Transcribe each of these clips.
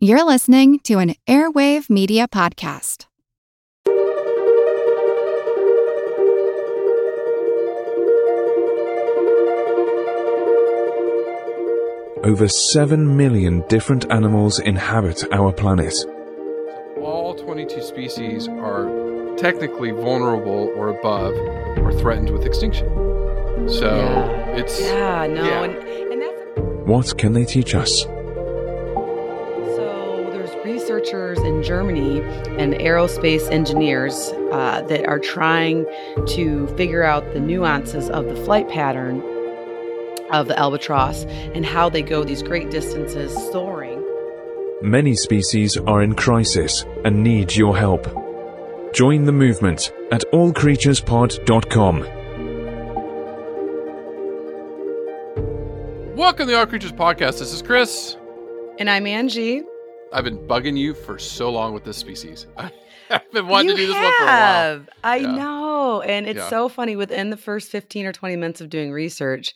You're listening to an Airwave Media Podcast. Over 7 million different animals inhabit our planet. All 22 species are technically vulnerable or above or threatened with extinction. So Yeah. it's Yeah, no, Yeah. and and that's What can they teach us? So. There's researchers in Germany and aerospace engineers uh, that are trying to figure out the nuances of the flight pattern of the albatross and how they go these great distances soaring. Many species are in crisis and need your help. Join the movement at allcreaturespod.com. welcome to the All Creatures Podcast. This is Chris. And I'm Angie. I've been bugging you for so long with this species. I've been wanting you to do this one for a while. I Yeah. know. And it's Yeah. so funny. Within the first 15 or 20 minutes of doing research,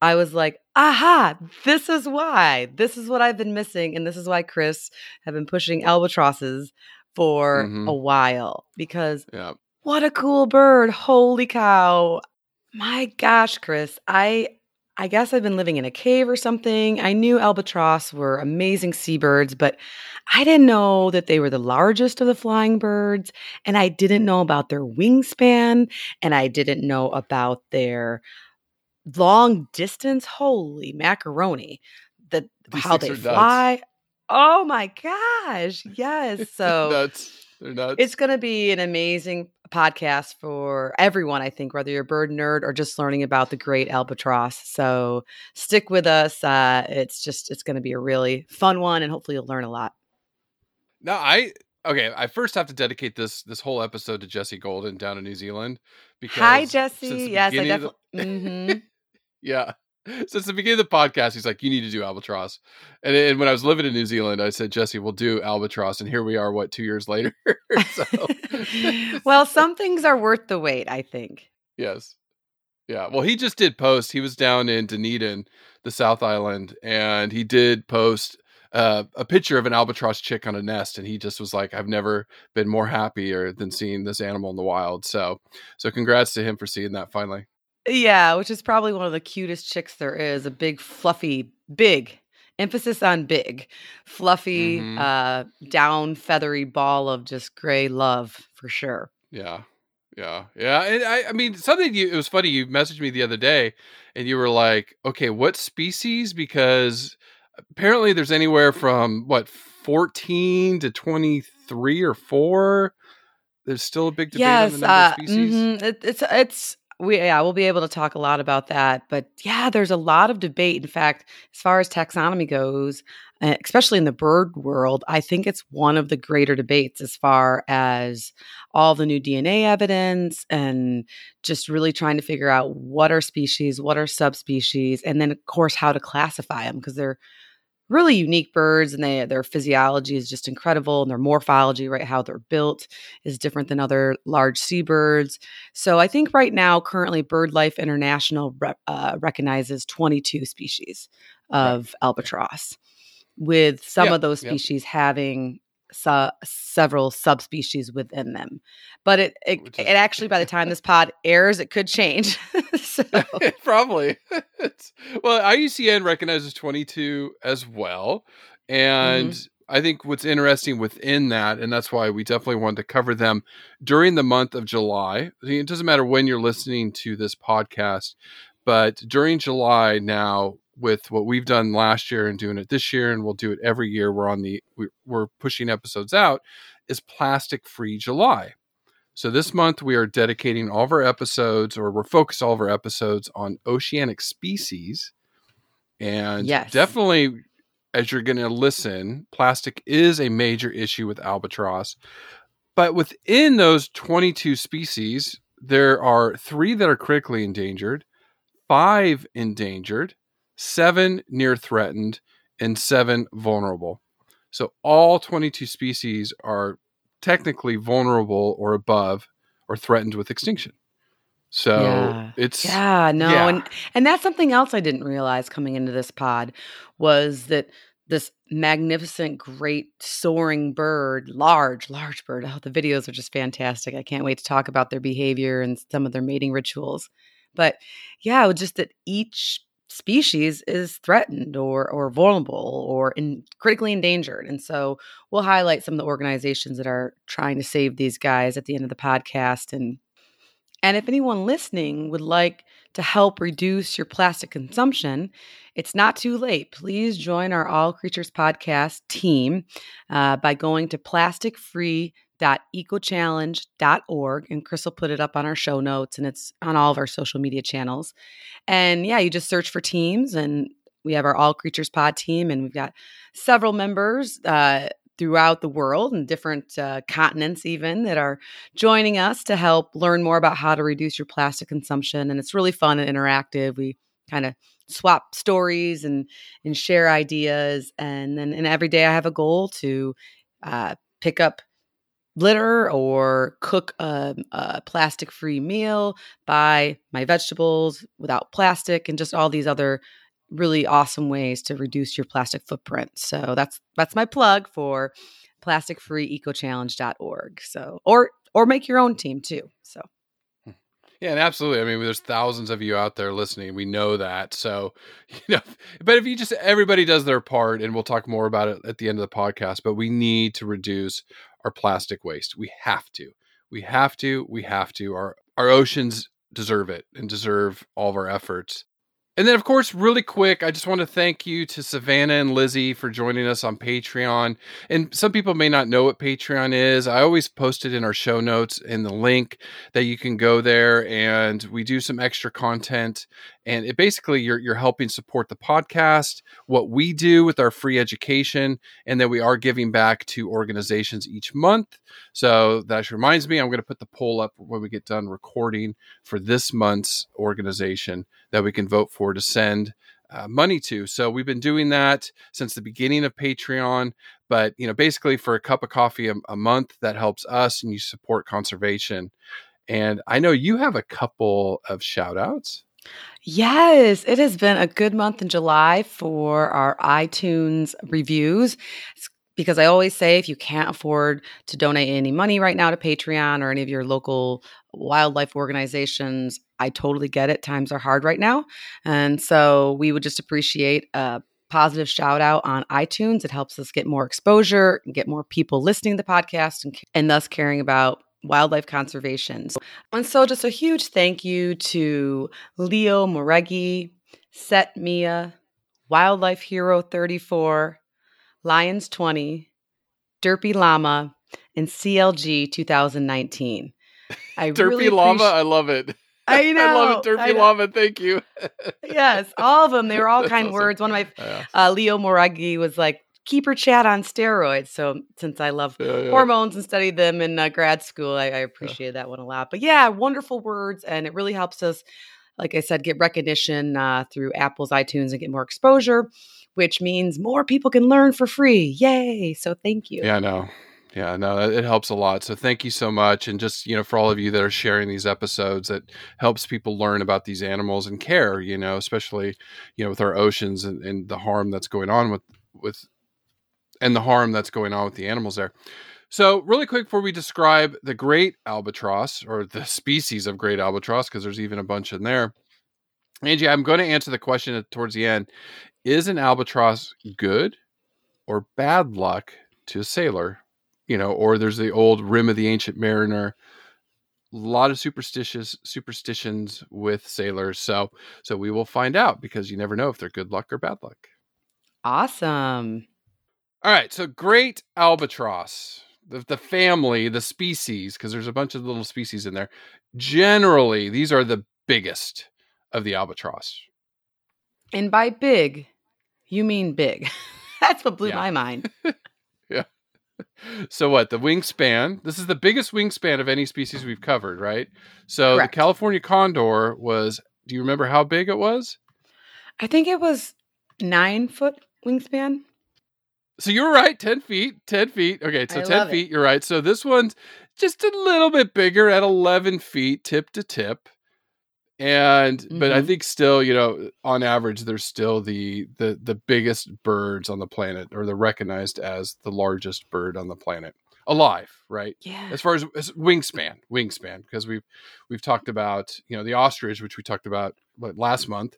I was like, aha, this is why. This is what I've been missing. And this is why Chris have been pushing albatrosses for Mhm. a while. Because Yeah. what a cool bird. Holy cow. My gosh, Chris. I I guess I've been living in a cave or something. I knew albatross were amazing seabirds, but I didn't know that they were the largest of the flying birds, and I didn't know about their wingspan, and I didn't know about their long distance. Holy macaroni. That These how they are nuts. fly. Oh my gosh. Yes. So nuts. They're nuts. it's going to be an amazing podcast for everyone, I think, whether you're a bird nerd or just learning about the great albatross. So stick with us. Uh, it's just, it's going to be a really fun one, and hopefully you'll learn a lot. No, I okay. I first have to dedicate this this whole episode to Jesse Golden down in New Zealand. Because Hi, Jesse. Yes, I beginning of the- definitely. hmm Yeah. Since the beginning of the podcast, he's like, "You need to do albatross." And, and when I was living in New Zealand, I said, "Jesse, we'll do albatross." And here we are, what two years later? well, some things are worth the wait, I think. yes, yeah. Well, he just did post. He was down in Dunedin, the South Island, and he did post uh, a picture of an albatross chick on a nest, and he just was like, "I've never been more happier than seeing this animal in the wild." So, so congrats to him for seeing that finally. Yeah, which is probably one of the cutest chicks there is. A big, fluffy, big emphasis on big, fluffy, Mhm. uh, down, feathery ball of just gray love for sure. Yeah. Yeah. Yeah. And I, I mean, something you, it was funny. You messaged me the other day and you were like, okay, what species? Because apparently there's anywhere from what, 14 to 23 or four. There's still a big debate on the number uh, of species. mhm, it, it's it's we yeah we'll be able to talk a lot about that. But yeah, there's a lot of debate. In fact, as far as taxonomy goes, uh, especially in the bird world, I think it's one of the greater debates as far as all the new DNA evidence and just really trying to figure out what are species, what are subspecies, and then of course how to classify them because they're really unique birds and they their physiology is just incredible and their morphology right how they're built is different than other large seabirds. So i think right now currently birdlife international rep, uh, recognizes 22 species of albatross with some Yeah, of those yeah. species having su- several subspecies within them but it it, it actually by the time this pod airs it could change so Probably. Well, IUCN recognizes 22 as well. And Mm-hmm. I think what's interesting within that, and that's why we definitely wanted to cover them during the month of July. It doesn't matter when you're listening to this podcast, but during July now, with what we've done last year and doing it this year, and we'll do it every year, we're on the we- we're pushing episodes out, is Plastic Free July. So this month we are dedicating all of our episodes, or we're focused all of our episodes on oceanic species. And Yes. definitely, as you're going to listen, plastic is a major issue with albatross. But within those 22 species, there are three that are critically endangered, five endangered, seven near threatened, and seven vulnerable. So all 22 species are technically vulnerable or above or threatened with extinction. So Yeah. it's Yeah, no, Yeah. and and that's something else I didn't realize coming into this pod was that this magnificent, great soaring bird, large, large bird. Oh, the videos are just fantastic. I can't wait to talk about their behavior and some of their mating rituals. But yeah, just that each species is threatened or or vulnerable or in critically endangered. And so we'll highlight some of the organizations that are trying to save these guys at the end of the podcast and and if anyone listening would like to help reduce your plastic consumption, it's not too late. Please join our All Creatures podcast team uh, by going to plasticfree.ecochallenge.org. And Chris will put it up on our show notes and it's on all of our social media channels. And yeah, you just search for teams and we have our All Creatures Pod team, and we've got several members. Uh, throughout the world and different uh, continents, even that are joining us to help learn more about how to reduce your plastic consumption. And it's really fun and interactive. We kind of swap stories and and share ideas. And then and every day I have a goal to uh, pick up litter or cook a, a plastic free meal, buy my vegetables without plastic, and just all these other really awesome ways to reduce your plastic footprint. So that's that's my plug for plasticfreeecochallenge.org. So or or make your own team too. So yeah, and absolutely. I mean, there's thousands of you out there listening. We know that. So, you know, but if you just everybody does their part, and we'll talk more about it at the end of the podcast. But we need to reduce our plastic waste. We have to. We have to. We have to. Our our oceans deserve it and deserve all of our efforts. And then, of course, really quick, I just want to thank you to Savannah and Lizzie for joining us on Patreon. And some people may not know what Patreon is. I always post it in our show notes in the link that you can go there and we do some extra content. And it basically you're you're helping support the podcast, what we do with our free education, and then we are giving back to organizations each month. So that reminds me, I'm going to put the poll up when we get done recording for this month's organization that we can vote for to send uh, money to. So we've been doing that since the beginning of Patreon. But you know, basically for a cup of coffee a, a month, that helps us, and you support conservation. And I know you have a couple of shout outs. Yes, it has been a good month in July for our iTunes reviews. It's because I always say if you can't afford to donate any money right now to Patreon or any of your local wildlife organizations, I totally get it. Times are hard right now. And so we would just appreciate a positive shout out on iTunes. It helps us get more exposure, get more people listening to the podcast, and, and thus caring about wildlife conservation. And so just a huge thank you to Leo Moregi, Set Mia, Wildlife Hero 34, Lions 20, Derpy Llama, and CLG 2019. I Derpy really Llama, I love it. I know. I love it, Derpy Llama. Thank you. yes, all of them. They were all kind awesome. words. One of my uh, Leo Moragi was like, "Keep her chat on steroids." So since I love yeah, yeah. hormones and studied them in uh, grad school, I, I appreciated that one a lot. But yeah, wonderful words, and it really helps us, like I said, get recognition uh, through Apple's iTunes and get more exposure which means more people can learn for free. Yay. So thank you. Yeah, no. Yeah, no, it helps a lot. So thank you so much. And just, you know, for all of you that are sharing these episodes, it helps people learn about these animals and care, you know, especially, you know, with our oceans and, and the harm that's going on with, with, and the harm that's going on with the animals there. So, really quick before we describe the great albatross or the species of great albatross, because there's even a bunch in there, Angie, I'm going to answer the question towards the end is an albatross good or bad luck to a sailor? You know, or there's the old rime of the ancient mariner. A lot of superstitious superstitions with sailors. So so we will find out because you never know if they're good luck or bad luck. Awesome. All right, so great albatross, the, the family, the species, because there's a bunch of little species in there. Generally, these are the biggest of the albatross. And by big, you mean big. That's what blew yeah. my mind. yeah. So what? The wingspan. This is the biggest wingspan of any species we've covered, right? So Correct. the California condor was. Do you remember how big it was? I think it was nine foot wingspan. So you're right, ten feet. Ten feet. Okay, so I ten feet. It. You're right. So this one's just a little bit bigger at eleven feet, tip to tip and but I Mhm. think still, you know, on average, they're still the the the biggest birds on the planet, or they're recognized as the largest bird on the planet alive, right? Yeah. As far as, as wingspan, wingspan, because we've we've talked about you know the ostrich, which we talked about last month,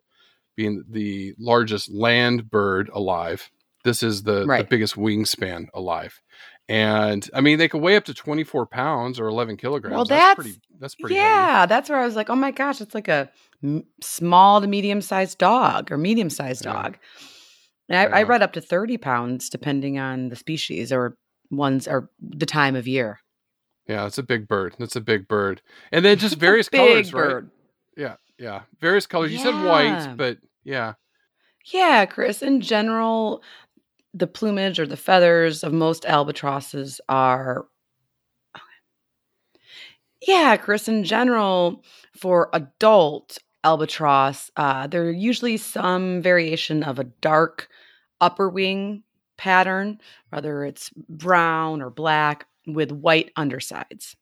being the largest land bird alive. This is the, the biggest wingspan alive, and I mean they can weigh up to twenty four pounds or eleven kilograms. Well, that's, that's- pretty. That's pretty. heavy. yeah, that's where I was like, oh my gosh, it's like a m- small to medium sized dog or medium sized Yeah. dog. And I, I read up to 30 pounds depending on the species or ones or the time of year. Yeah, it's a big bird. That's a big bird. And then just various colors, right? bird. Yeah, yeah. Various colors. You said white, but yeah. Yeah, Chris. In general, the plumage or the feathers of most albatrosses are. Yeah, Chris. In general, for adult albatross, uh, there are usually some variation of a dark upper wing pattern, whether it's brown or black with white undersides.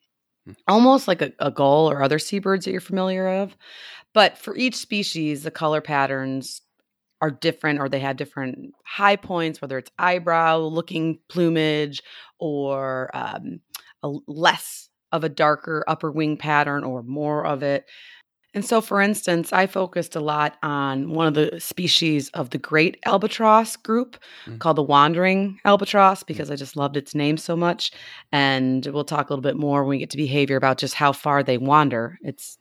Hmm. Almost like a, a gull or other seabirds that you're familiar of. But for each species, the color patterns are different or they have different high points, whether it's eyebrow looking plumage or um, a less of a darker upper wing pattern or more of it. And so, for instance, I focused a lot on one of the species of the great albatross group Mm. called the wandering albatross because I just loved its name so much. And we'll talk a little bit more when we get to behavior about just how far they wander. It's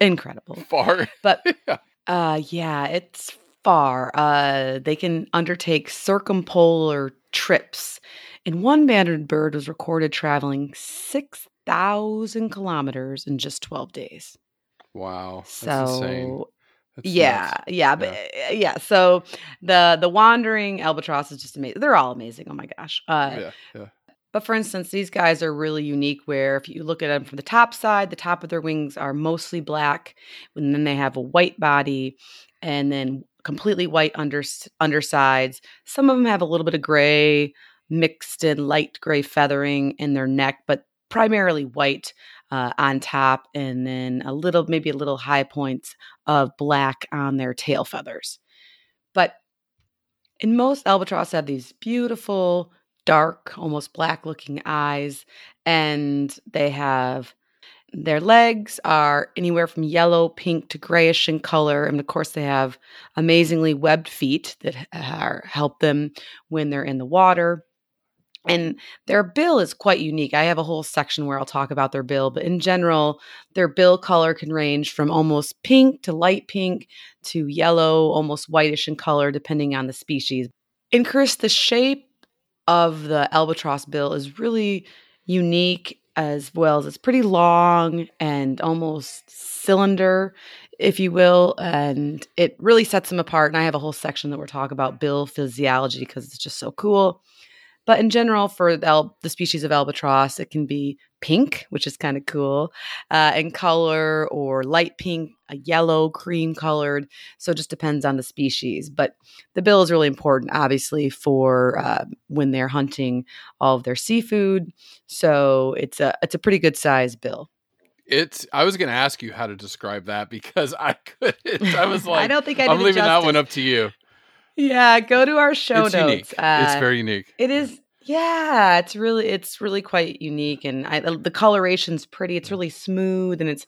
incredible. Far. But Yeah. uh yeah, it's far. Uh they can undertake circumpolar trips. And one banded bird was recorded traveling 6,000 kilometers in just 12 days. Wow. That's So yeah, nuts. yeah, but uh, yeah. So the the wandering albatross is just amazing. They're all amazing. Oh my gosh. Uh, yeah, yeah. but for instance, these guys are really unique where if you look at them from the top side, the top of their wings are mostly black, and then they have a white body and then completely white under, undersides. Some of them have a little bit of gray mixed in light gray feathering in their neck, but primarily white uh, on top, and then a little, maybe a little high points of black on their tail feathers. But in most albatross have these beautiful dark, almost black looking eyes, and they have their legs are anywhere from yellow, pink to grayish in color. And of course, they have amazingly webbed feet that are, help them when they're in the water. And their bill is quite unique. I have a whole section where I'll talk about their bill, but in general, their bill color can range from almost pink to light pink to yellow, almost whitish in color, depending on the species. And Chris, the shape of the albatross bill is really unique as well as it's pretty long and almost cylinder, if you will. And it really sets them apart. And I have a whole section that we're talking about bill physiology because it's just so cool. But in general, for the, al- the species of albatross, it can be pink, which is kind of cool, uh, in color, or light pink, a yellow, cream colored. So it just depends on the species. But the bill is really important, obviously, for uh, when they're hunting all of their seafood. So it's a it's a pretty good size bill. It's. I was going to ask you how to describe that because I couldn't. I was like, I don't think I I'm leaving that one up to you. Yeah, go to our show it's notes. unique. it's Uh, very unique. It is. Yeah, it's really it's really quite unique, and I, the coloration's pretty. It's really smooth and it's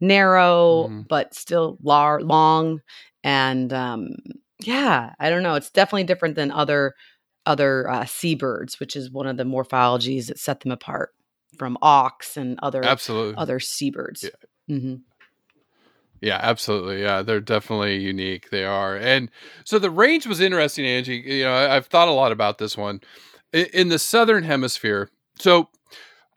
narrow, Mhm. but still lar- long. And um, yeah, I don't know. It's definitely different than other other uh, seabirds, which is one of the morphologies that set them apart from auks and other Absolutely. other seabirds. Yeah. hmm Yeah, absolutely. Yeah, they're definitely unique. They are. And so the range was interesting, Angie. You know, I, I've thought a lot about this one. In, in the southern hemisphere, so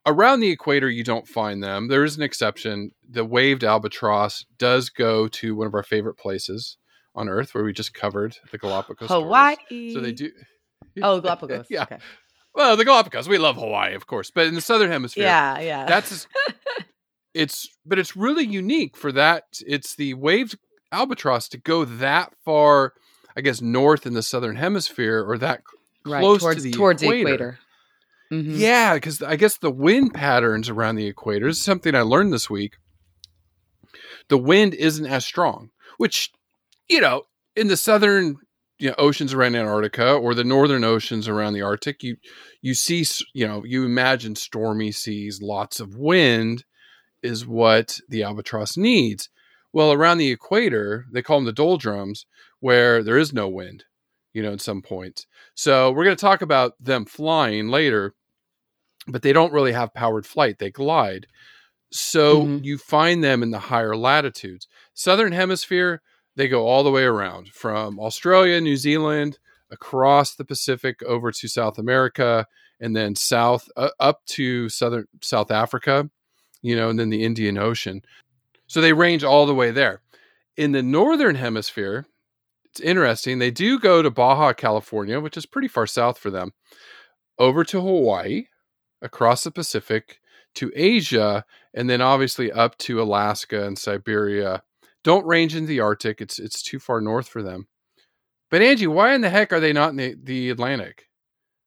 around the equator, you don't find them. There is an exception. The waved albatross does go to one of our favorite places on Earth, where we just covered the Galapagos. Hawaii. So they do. Oh, Galapagos. yeah. Okay. Well, the Galapagos. We love Hawaii, of course, but in the southern hemisphere, Yeah. Yeah. that's it's but it's really unique for that it's the waved albatross to go that far i guess north in the southern hemisphere or that right close towards to the towards equator. the equator. Mhm. yeah because i guess the wind patterns around the equator is something i learned this week the wind isn't as strong, which, you know, in the southern you know, oceans around Antarctica or the northern oceans around the Arctic, you you see, you know, you imagine stormy seas, lots of wind is what the albatross needs. Well, around the equator, they call them the doldrums, where there is no wind, you know, at some points. So we're going to talk about them flying later, but they don't really have powered flight. They glide. So mm-hmm. you find them in the higher latitudes. Southern hemisphere, they go all the way around from Australia, New Zealand, across the Pacific over to South America, and then south uh, up to southern South Africa, you know, and then the Indian Ocean. So they range all the way there. In the northern hemisphere, it's interesting. They do go to Baja California, which is pretty far south for them, over to Hawaii, across the Pacific to Asia, and then obviously up to Alaska and Siberia. Don't range in the Arctic; it's it's too far north for them. But Angie, why in the heck are they not in the, the Atlantic?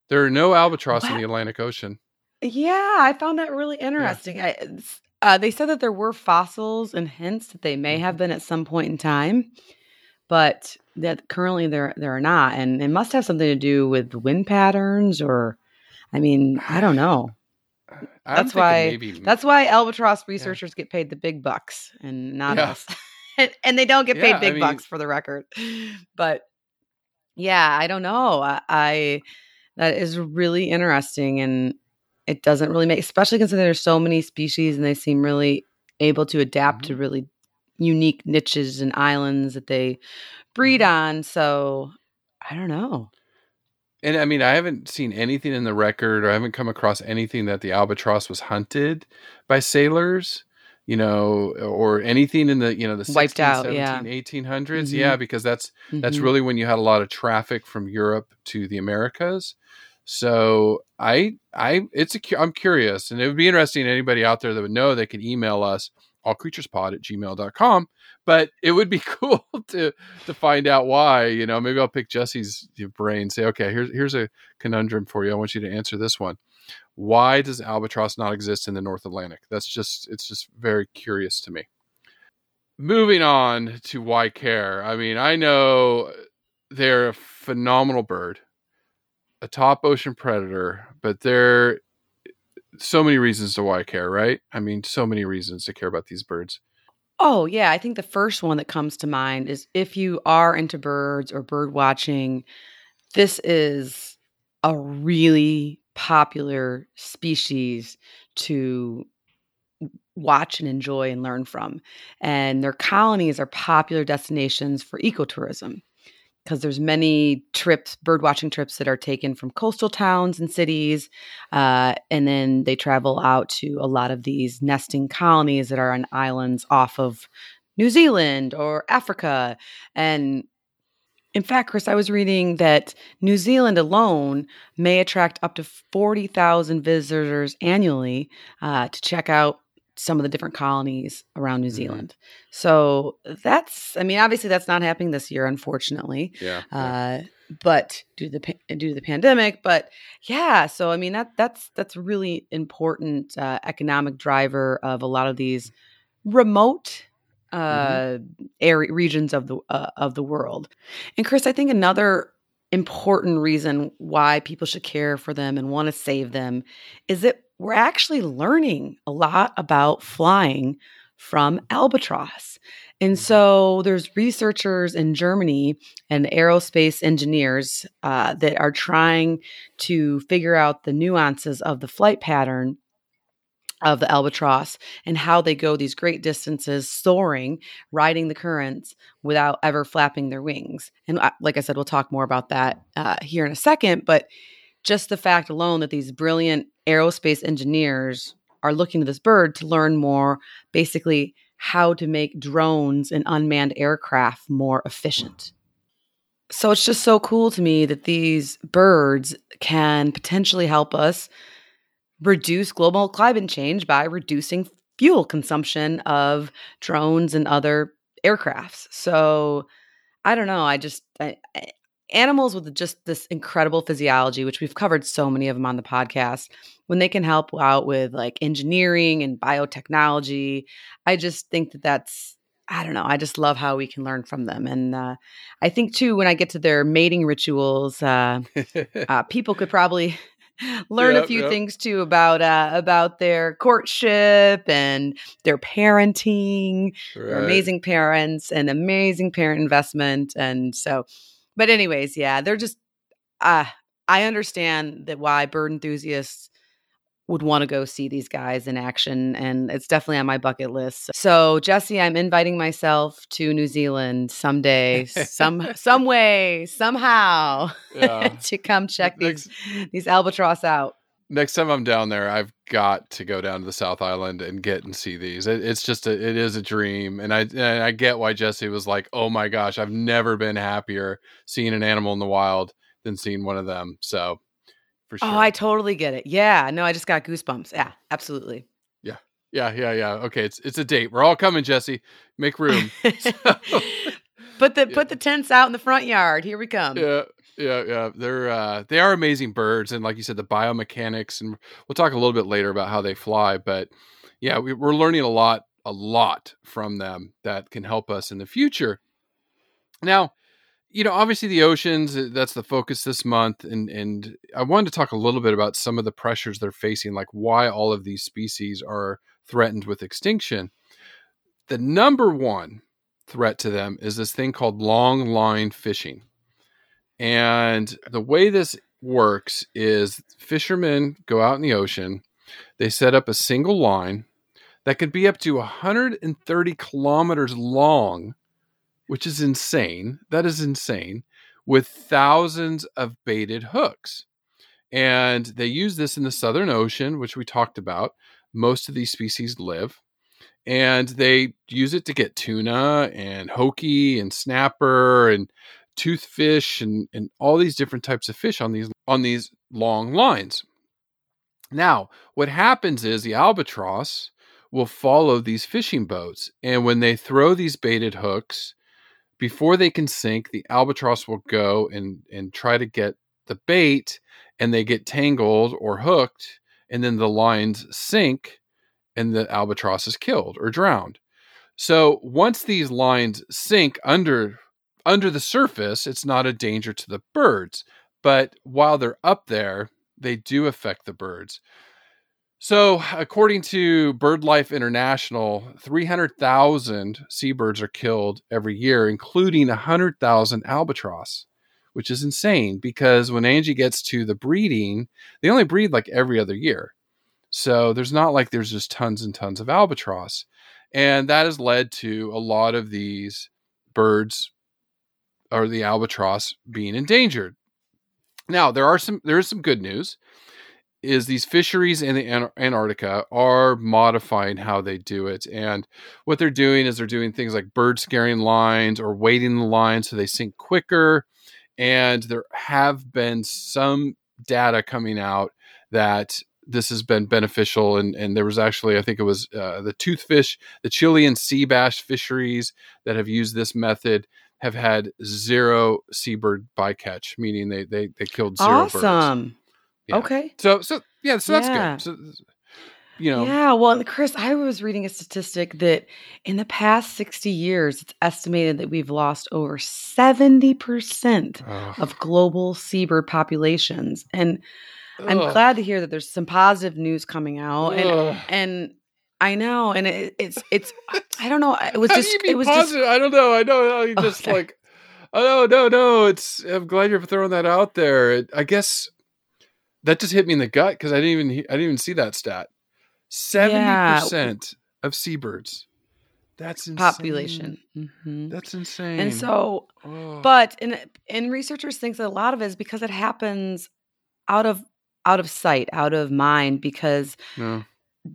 There are no albatross what? in the Atlantic Ocean. Yeah, I found that really interesting. Yeah. I, uh, they said that there were fossils and hints that they may have mm-hmm. been at some point in time, but that currently there there are not, and it must have something to do with wind patterns, or I mean, I don't know. I'm that's why maybe... that's why albatross researchers yeah. get paid the big bucks and not yeah. us, and, and, they don't get paid big I mean... bucks for the record. But yeah, I don't know. I, I that is really interesting, and it doesn't really make, especially considering there's so many species and they seem really able to adapt mm-hmm. to really unique niches and islands that they breed mm-hmm. on. So I don't know. And I mean, I haven't seen anything in the record or I haven't come across anything that the albatross was hunted by sailors, you know, or anything in the, you know, the wiped out, 17, yeah. 1800s. Mm-hmm. Yeah, because that's mm-hmm. that's really when you had a lot of traffic from Europe to the Americas. So I I it's a I'm curious, and it would be interesting. Anybody out there that would know, they can email us allcreaturespod at gmail.com. But it would be cool to to find out why. You know, maybe I'll pick Jesse's brain. Say, okay, here's here's a conundrum for you. I want you to answer this one. Why does albatross not exist in the North Atlantic? That's just it's just very curious to me. Moving on to why care. I mean, I know they're a phenomenal bird a top ocean predator, but there so many reasons to why I care, right? I mean, so many reasons to care about these birds. Oh, yeah. I think the first one that comes to mind is if you are into birds or bird watching, this is a really popular species to watch and enjoy and learn from. And their colonies are popular destinations for ecotourism because there's many trips bird watching trips that are taken from coastal towns and cities uh, and then they travel out to a lot of these nesting colonies that are on islands off of new zealand or africa. And in fact chris i was reading that new zealand alone may attract up to 40000 visitors annually uh, to check out some of the different colonies around New mm-hmm. Zealand. So that's, I mean, obviously that's not happening this year, unfortunately. Yeah. Uh, but due to the due to the pandemic, but yeah, so I mean that that's that's a really important uh, economic driver of a lot of these remote mm-hmm. uh mm-hmm. area regions of the uh, of the world. And Chris, I think another important reason why people should care for them and want to save them is that we're actually learning a lot about flying from albatross. And mm-hmm. so there's researchers in Germany and aerospace engineers uh, that are trying to figure out the nuances of the flight pattern of the albatross and how they go these great distances soaring riding the currents without ever flapping their wings and like i said we'll talk more about that uh, here in a second but just the fact alone that these brilliant aerospace engineers are looking to this bird to learn more basically how to make drones and unmanned aircraft more efficient. So it's just so cool to me that these birds can potentially help us reduce global climate change by reducing fuel consumption of drones and other aircrafts. So I don't know. I just I, animals with just this incredible physiology, which we've covered so many of them on the podcast, when they can help out with like engineering and biotechnology, I just think that that's I don't know. I just love how we can learn from them, and uh, I think too when I get to their mating rituals, uh, uh, people could probably learn yep, a few yep. things too about uh, about their courtship and their parenting. Right. They're amazing parents and amazing parent investment, and so. But anyways, yeah, they're just. Uh, I understand that why bird enthusiasts would want to go see these guys in action and it's definitely on my bucket list. So, Jesse, I'm inviting myself to New Zealand someday, some some way, somehow yeah. to come check these next, these albatross out. Next time I'm down there, I've got to go down to the South Island and get and see these. It, it's just a, it is a dream, and I and I get why Jesse was like, "Oh my gosh, I've never been happier seeing an animal in the wild than seeing one of them." So for oh, sure. Oh, I totally get it. Yeah. No, I just got goosebumps. Yeah, absolutely. Yeah. Yeah, yeah, yeah. Okay, it's it's a date. We're all coming, Jesse. Make room. so, put the yeah. put the tents out in the front yard. Here we come. Yeah. Yeah, yeah, they're uh, they are amazing birds, and like you said, the biomechanics, and we'll talk a little bit later about how they fly. But yeah, we, we're learning a lot, a lot from them that can help us in the future. Now, you know, obviously the oceans, uh, that's the focus this month. And, and I wanted to talk a little bit about some of the pressures they're facing, like why all of these species are threatened with extinction. The number one threat to them is this thing called long line fishing. And the way this works is fishermen go out in the ocean, they set up a single line that could be up to 130 kilometers long which is insane. That is insane. With thousands of baited hooks. And they use this in the Southern Ocean, which we talked about. Most of these species live. And they use it to get tuna and hoki and snapper and toothfish and, and all these different types of fish on these on these long lines. Now, what happens is the albatross will follow these fishing boats. And when they throw these baited hooks, before they can sink, the albatross will go and and try to get the bait, and they get tangled or hooked, and then the lines sink, and the albatross is killed or drowned. So once these lines sink under under the surface, it's not a danger to the birds, but while they're up there, they do affect the birds. So, according to BirdLife International, 300,000 seabirds are killed every year, including 100,000 albatross, which is insane because when Angie gets to the breeding, they only breed like every other year. So, there's not like there's just tons and tons of albatross. And that has led to a lot of these birds or the albatross being endangered. Now, there are some there is some good news is these fisheries in the Antarctica are modifying how they do it. And what they're doing is they're doing things like bird scaring lines or weighting the lines so they sink quicker. And there have been some data coming out that this has been beneficial. And, and there was actually, I think it was uh, the toothfish, the Chilean sea bass fisheries that have used this method have had zero seabird bycatch, meaning they, they, they killed zero awesome. birds. Yeah. Okay. So so yeah, so that's yeah. good. So you know. Yeah, well, Chris, I was reading a statistic that in the past 60 years, it's estimated that we've lost over 70% of global seabird populations. And I'm glad to hear that there's some positive news coming out. And and I know, and it, it's it's I don't know. It was just it was positive? just I don't know. I know. You just okay. like oh no no. no! It's I'm glad you're throwing that out there. It, I guess that just hit me in the gut because I didn't even I didn't even see that stat. Seventy yeah. percent of seabirds. That's insane. population. Mm-hmm. That's insane. And so, oh. but and and researchers think that a lot of it is because it happens out of out of sight, out of mind, because no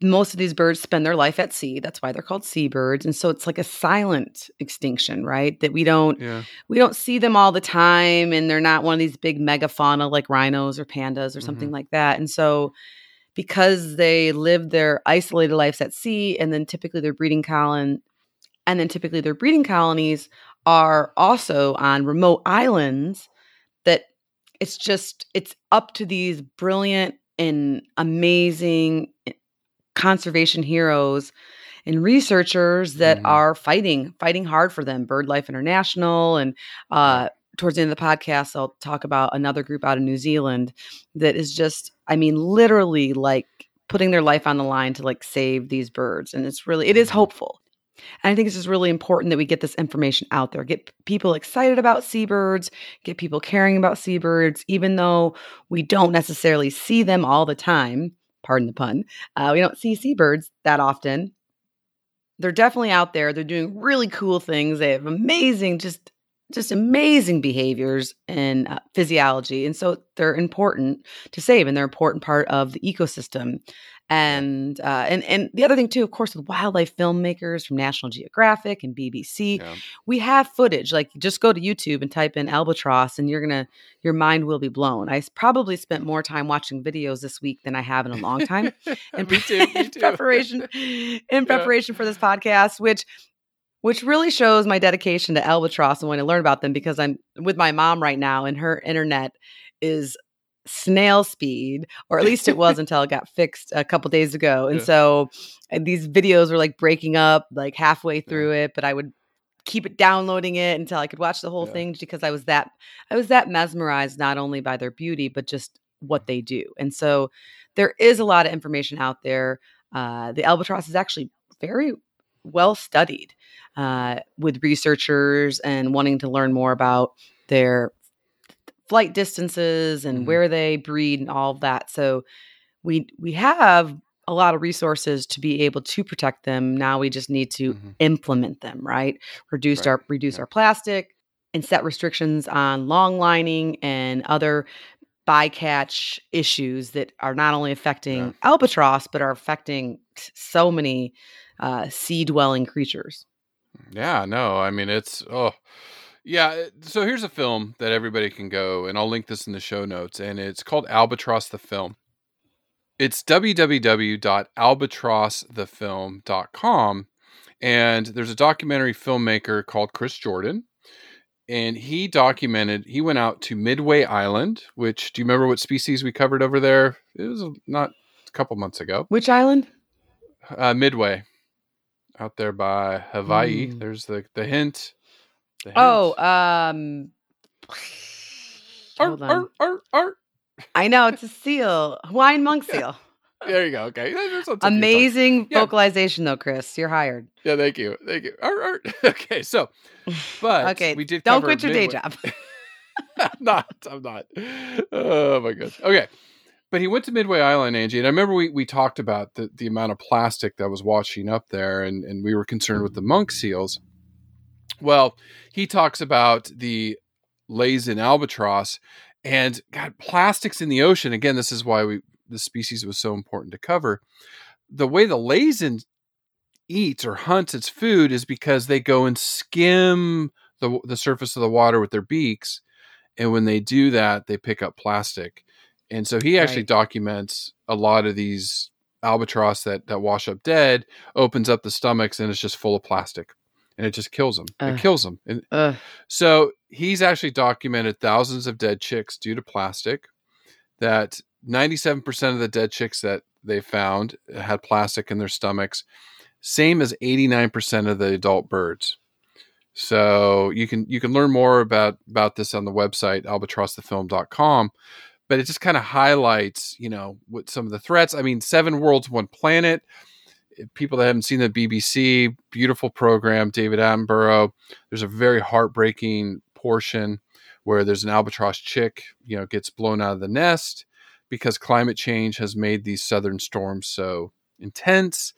most of these birds spend their life at sea that's why they're called seabirds and so it's like a silent extinction right that we don't yeah. we don't see them all the time and they're not one of these big megafauna like rhinos or pandas or something mm-hmm. like that and so because they live their isolated lives at sea and then typically their breeding colony and then typically their breeding colonies are also on remote islands that it's just it's up to these brilliant and amazing eh, conservation heroes and researchers that Mhm. are fighting fighting hard for them birdlife international and uh towards the end of the podcast i'll talk about another group out of new zealand that is just i mean literally like putting their life on the line to like save these birds and it's really it is Mhm. hopeful and i think it's just really important that we get this information out there get people excited about seabirds get people caring about seabirds even though we don't necessarily see them all the time pardon the pun uh, we don't see seabirds that often. They're definitely out there they're doing really cool things they have amazing just just amazing behaviors and uh, physiology and so they're important to save and they're an important part of the ecosystem and uh, and and the other thing too of course with wildlife filmmakers from national geographic and bbc Yeah. we have footage like just go to youtube and type in albatross and you're gonna your mind will be blown I probably spent more time watching videos this week than i have in a long time in, me too. Me in preparation in preparation for this podcast which which really shows my dedication to albatross and want to learn about them because i'm with my mom right now and her internet is snail speed or at least it was until it got fixed a couple days ago. And Yeah. so and these videos were like breaking up like halfway through it but i would keep it downloading it until i could watch the whole Yeah. thing because i was that i was that mesmerized not only by their beauty but just what they do. And so there is a lot of information out there. Uh, the albatross is actually very well studied uh, with researchers and wanting to learn more about their flight distances and Mhm. where they breed and all of that. So we we have a lot of resources to be able to protect them. Now we just need to Mhm. implement them, right? Reduce Right. our reduce Yeah. our plastic and set restrictions on long lining and other bycatch issues that are not only affecting Yeah. albatross but are affecting so many uh, sea dwelling creatures. Yeah, no, I mean it's oh yeah. So here's a film that everybody can go, and I'll link this in the show notes, and it's called Albatross the Film. It's www.albatrossthefilm.com, and there's a documentary filmmaker called Chris Jordan, and he documented. He went out to Midway Island, which do you remember what species we covered over there? It was not a couple months ago. Which island? Uh, Midway, out there by Hawaii. Mm. There's the the hint. The hint. Oh, um Arr, hold on. arr, arr, arr. I know it's a seal. Hawaiian monk Yeah. seal. There you go. Okay, There's on tip of your tongue. Amazing Yeah. vocalization though, Chris. You're hired. Yeah, thank you, thank you. Arr, arr. Okay, so but okay. we did Don't quit your day job. I'm not. I'm not. Oh my goodness. Okay. But he went to Midway Island, Angie, and I remember we, we talked about the, the amount of plastic that was washing up there, and, and we were concerned with the monk seals. Well, he talks about the Laysan albatross and God, plastics in the ocean. Again, this is why we the species was so important to cover. The way the Laysan eats or hunts its food is because they go and skim the the surface of the water with their beaks, and when they do that, they pick up plastic. And so he actually Right. documents a lot of these albatross that that wash up dead, opens up the stomachs, and it's just full of plastic, and it just kills them. Ugh. It kills them. And Ugh. so he's actually documented thousands of dead chicks due to plastic. That 97% of the dead chicks that they found had plastic in their stomachs, same as 89% of the adult birds. So you can you can learn more about about this on the website albatrossthefilm.com, but it just kind of highlights, you know, what some of the threats. I mean, seven worlds, one planet. People that haven't seen the BBC, beautiful program, David Attenborough. There's a very heartbreaking portion where there's an albatross chick, you know, gets blown out of the nest because climate change has made these southern storms so intense.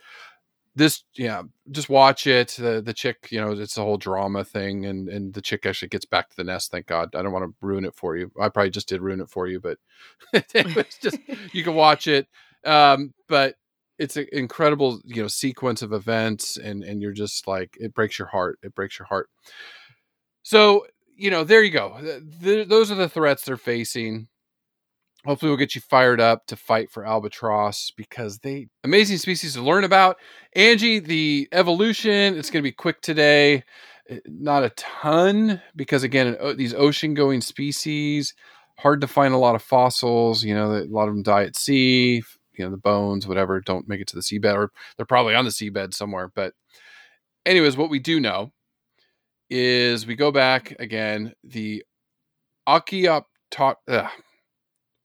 This, yeah, just watch it. The the chick, you know, it's a whole drama thing, and and the chick actually gets back to the nest. Thank God. I don't want to ruin it for you. I probably just did ruin it for you, but it's just you can watch it. Um, but it's an incredible, you know, sequence of events, and and you're just like it breaks your heart. It breaks your heart. So you know, there you go. Th- th- those are the threats they're facing. Hopefully, we'll get you fired up to fight for albatross because they amazing species to learn about. Angie, the evolution. It's going to be quick today. Eh, Not a ton because again, these ocean-going species hard to find a lot of fossils. You know, a lot of them die at sea. You know, the bones, whatever, don't make it to the seabed, or they're probably on the seabed somewhere. But, anyways, what we do know is we go back again. The uh,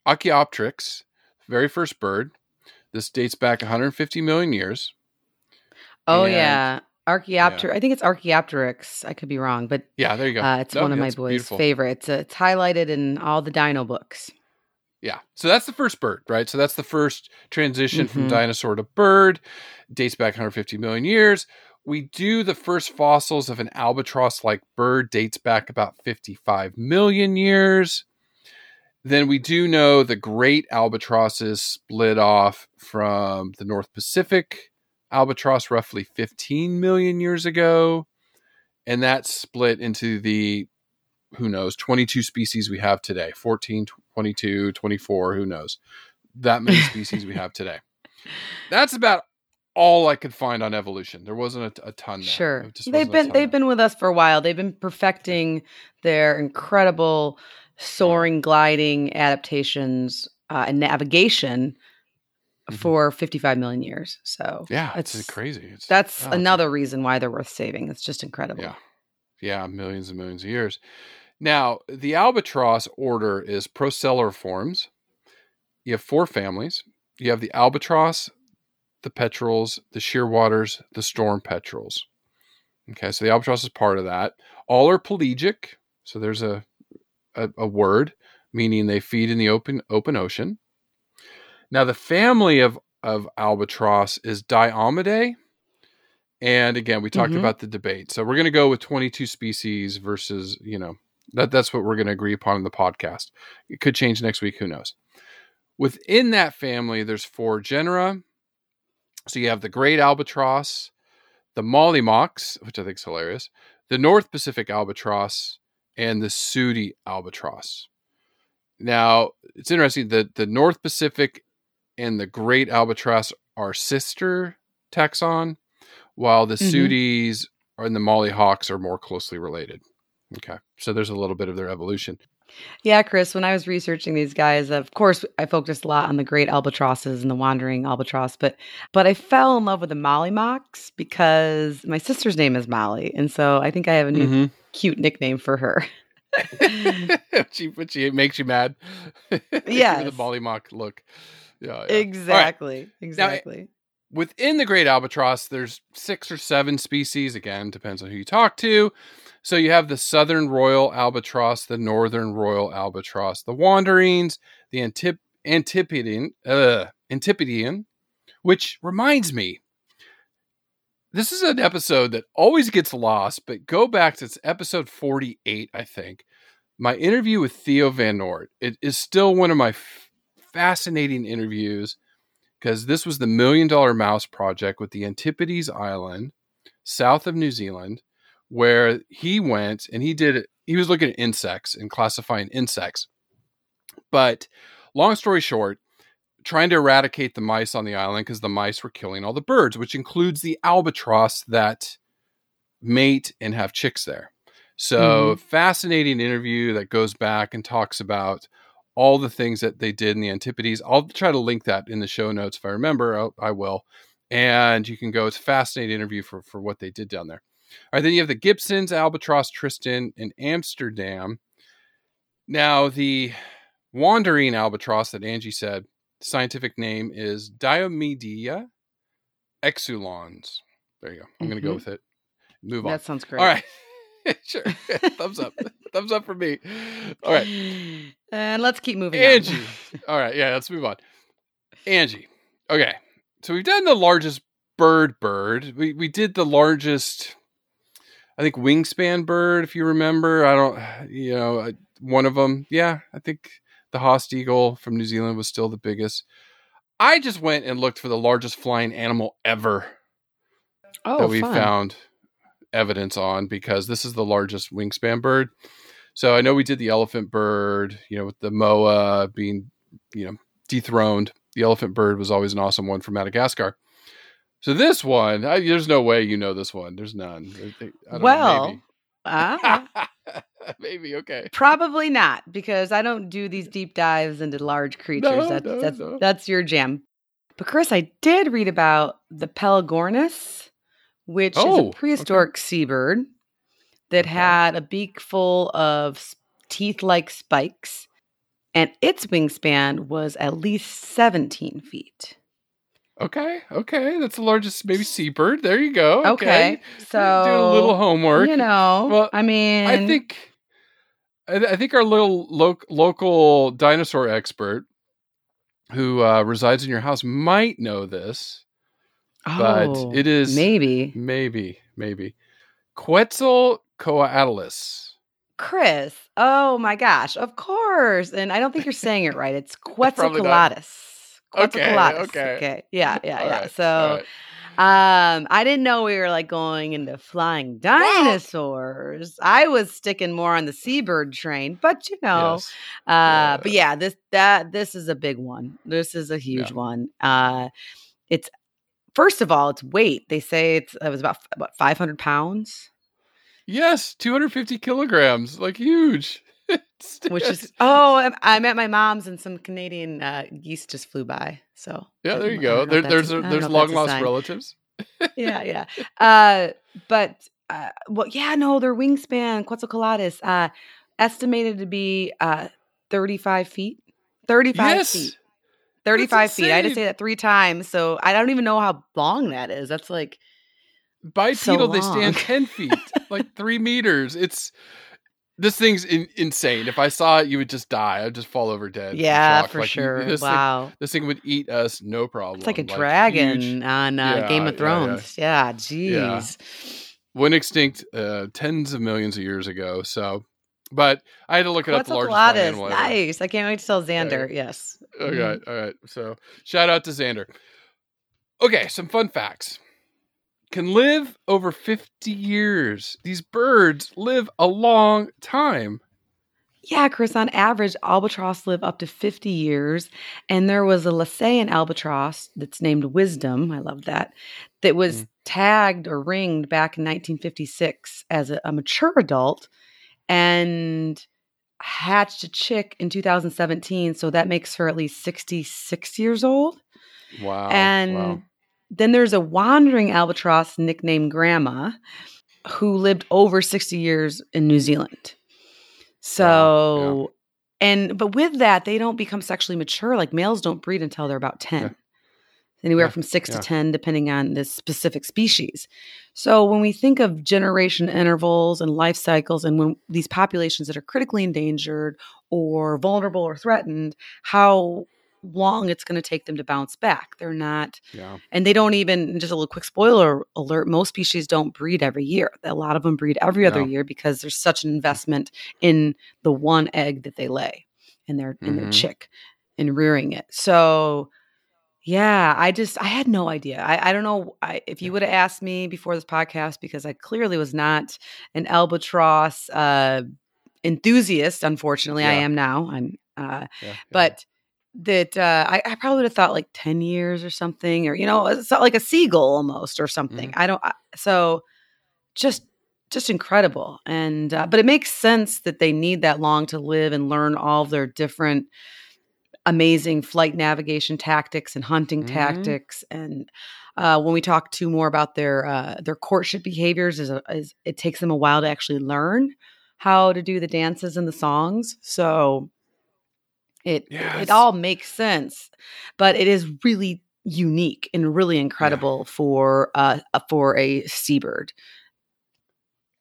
Archaeopteryx, very first bird. This dates back 150 million years. Oh And- yeah, Archaeopter. I think it's Archaeopteryx. I could be wrong, but Yeah, there you go. uh, it's No, one of my boys' beautiful. favorites. Uh, it's highlighted in all the Dino books. Yeah. So that's the first bird, right? So that's the first transition from Mhm. dinosaur to bird. Dates back 150 million years. We do the first fossils of an albatross like bird, dates back about 55 million years. Then we do know the great albatrosses split off from the North Pacific albatross roughly 15 million years ago. And that split into the who knows 22 species we have today 14 22 24 who knows that many species we have today that's about all i could find on evolution there wasn't a, a ton there. Sure, they've been they've there. been with us for a while. They've been perfecting their incredible soaring, gliding adaptations uh, and navigation Mhm. for 55 million years. So yeah it's, it's- crazy it's, that's oh, it's- another reason why they're worth saving. It's just incredible. yeah yeah millions and millions of years now the albatross order is Procellariiformes you have four families you have the albatross the petrels the shearwaters the storm petrels okay so the albatross is part of that all are pelagic so there's a a, a word meaning they feed in the open open ocean now the family of of albatross is Diomedeidae. And again, we talked Mhm. about the debate. So we're going to go with 22 species versus, you know, that that's what we're going to agree upon in the podcast. It could change next week, who knows. Within that family, there's four genera. So you have the great albatross, the mollymawks, which I think is hilarious, the North Pacific albatross, and the sooty albatross. Now, it's interesting that the North Pacific and the great albatross are sister taxon, while the Mhm. sooties and the mollyhawks are more closely related. Okay. So there's a little bit of their evolution. Yeah, Chris, when I was researching these guys, of course, I focused a lot on the great albatrosses and the wandering albatross, but but I fell in love with the Mollymawks because my sister's name is Molly, and so I think I have a new Mm-hmm. Cute nickname for her. she, but she makes you mad. yeah, the mollymawk look. Yeah. yeah. All right. exactly. Exactly. within the great albatross there's six or seven species again depends on who you talk to so you have the southern royal albatross the northern royal albatross the wanderings the Antip- antipodean uh, antipodean which reminds me this is an episode that always gets lost but go back to episode 48 i think my interview with theo van noort it is still one of my f- fascinating interviews because this was the Million Dollar Mouse Project with the Antipodes Island, south of New Zealand, where he went and he did he was looking at insects and classifying insects. But long story short, trying to eradicate the mice on the island because the mice were killing all the birds, which includes the albatross that mate and have chicks there. So mm-hmm. fascinating interview that goes back and talks about all the things that they did in the Antipodes. I'll try to link that in the show notes if I remember. I'll, I will. And you can go. It's a fascinating interview for, for what they did down there. All right, then you have the Gibsons, Albatross, Tristan, and Amsterdam. Now, the wandering albatross that Angie said, scientific name is Diomedea exulans. There you go. I'm going to go with it. Move on. That sounds great. All right. sure. Thumbs up. Thumbs up for me. All right. And let's keep moving on. Angie. All right, yeah, let's move on. Angie. Okay. So we've done the largest bird bird. We we did the largest I think wingspan bird if you remember. I don't you know, uh, one of them. Yeah, I think the Haast eagle from New Zealand was still the biggest. I just went and looked for the largest flying animal ever oh, that we fun. found evidence on because this is the largest wingspan bird. So I know we did the elephant bird, you know, with the moa being, you know, dethroned. The elephant bird was always an awesome one from Madagascar. So this one, I, there's no way you know this one. There's none. I don't know, Well, maybe. Okay. Probably not because I don't do these deep dives into large creatures. No, that's no, that's no. that's your jam. But Chris, I did read about the Pelagornis, which is Oh, a okay. prehistoric seabird that Okay. had a beak full of teeth-like spikes, and its wingspan was at least 17 feet. Okay, okay. That's the largest, maybe seabird. There you go. Okay, so do a little homework. You know, Well, I mean, I think, I, I think our little lo- local dinosaur expert, who uh, resides in your house, might know this. but oh, it is- maybe Maybe, maybe. Quetzalcoatlus. Chris. Oh my gosh, of course. And I don't think you're saying it right. It's. Quetzalcoatlus. Okay, okay. Okay. Yeah, yeah, All yeah. right, So right. um I didn't know we were like going into flying dinosaurs. I was sticking more on the seabird train, but you know, Yes. uh, but Yeah. yeah, this that this is a big one. This is a huge one. Uh, it's first of all, its weight. They say it's it was about what five hundred pounds, Yes, 250 kilograms, like huge. Which is oh, I'm, at my mom's and some Canadian uh, geese just flew by. So yeah. There you go. There, there's a- I a, don't there's long lost relatives. yeah, yeah. Uh, but uh, well, yeah, no, their wingspan, Quetzalcoatlus, uh, estimated to be uh, 35 feet. 35 Yes. feet. 35 feet. I had to say that three times. So I don't even know how long that is. That's like, Bipedal, they long. stand 10 feet, like three meters. It's this thing's in, insane. If I saw it, you would just die. I'd just fall over dead. yeah, for Like, sure. This, thing, wow. this thing would eat us, no problem. it's like a dragon huge. on uh, Yeah, Game yeah, of yeah. Thrones. Yeah, jeez. Went extinct uh, tens of millions of years ago. So, but I had to look it up. The largest flying Quetzalcoatlus. animal ever. Nice. I can't wait to tell Yeah, Xander. Yes. Okay, Mhm. all right. So shout out to Xander. Okay, some fun facts. Can live over 50 years. These birds live a long time. Yeah, Chris, on average, albatross live up to 50 years. And there was a Laysan albatross that's named Wisdom. I love that. That was Mm. tagged or ringed back in 1956 as a, a mature adult and hatched a chick in 2017. So that makes her at least 66 years old. Wow. and wow. Then there's a wandering albatross nicknamed Grandma who lived over 60 years in New Zealand. So, and but with that, they don't become sexually mature. Like males don't breed until they're about 10. Yeah. Anywhere Yeah, from six yeah. to 10, depending on the specific species. So, when we think of generation intervals and life cycles, and when these populations that are critically endangered or vulnerable or threatened, how long it's going to take them to bounce back. They're not, Yeah. and they don't even, just a little quick spoiler alert, most species don't breed every year. A lot of them breed every other No. year because there's such an investment in the one egg that they lay in their in their chick and rearing it. So yeah, I just I had no idea. I, I don't know I, if you would have asked me before this podcast because I clearly was not an albatross uh, enthusiast. Unfortunately, I am now. I'm uh, yeah, yeah. but that uh, I, I probably would have thought like 10 years or something or you know it's not like a seagull almost or something Mm-hmm. i don't I, so just just incredible and uh, but it makes sense that they need that long to live and learn all their different amazing flight navigation tactics and hunting Mhm. tactics and uh, when we talk to more about their uh, their courtship behaviors is, a, is it takes them a while to actually learn how to do the dances and the songs so it Yes. it all makes sense but it is really unique and really incredible for uh uh, for a seabird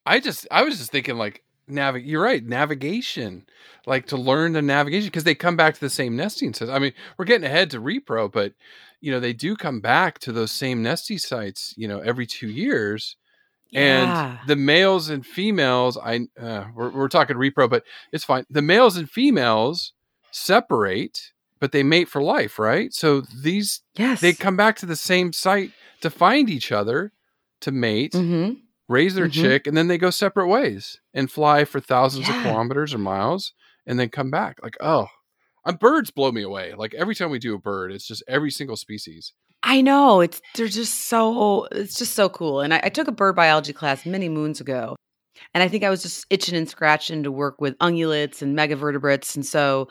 I just I was just thinking like navig you're right, navigation. Like to learn the navigation because they come back to the same nesting sites. I mean, we're getting ahead to repro, but you know, they do come back to those same nesting sites, you know, every 2 years. Yeah. And the males and females, I uh, we're, we're talking repro, but it's fine. The males and females separate, but they mate for life, right? So these yes they come back to the same site to find each other, to mate, hmm raise their Mhm. chick, and then they go separate ways and fly for thousands Yeah. of kilometers or miles, and then come back. Like, oh, uh, birds blow me away. Like every time we do a bird, it's just every single species. I know it's they're just so it's just so cool. And I, I took a bird biology class many moons ago, and I think I was just itching and scratching to work with ungulates and megavertebrates. And so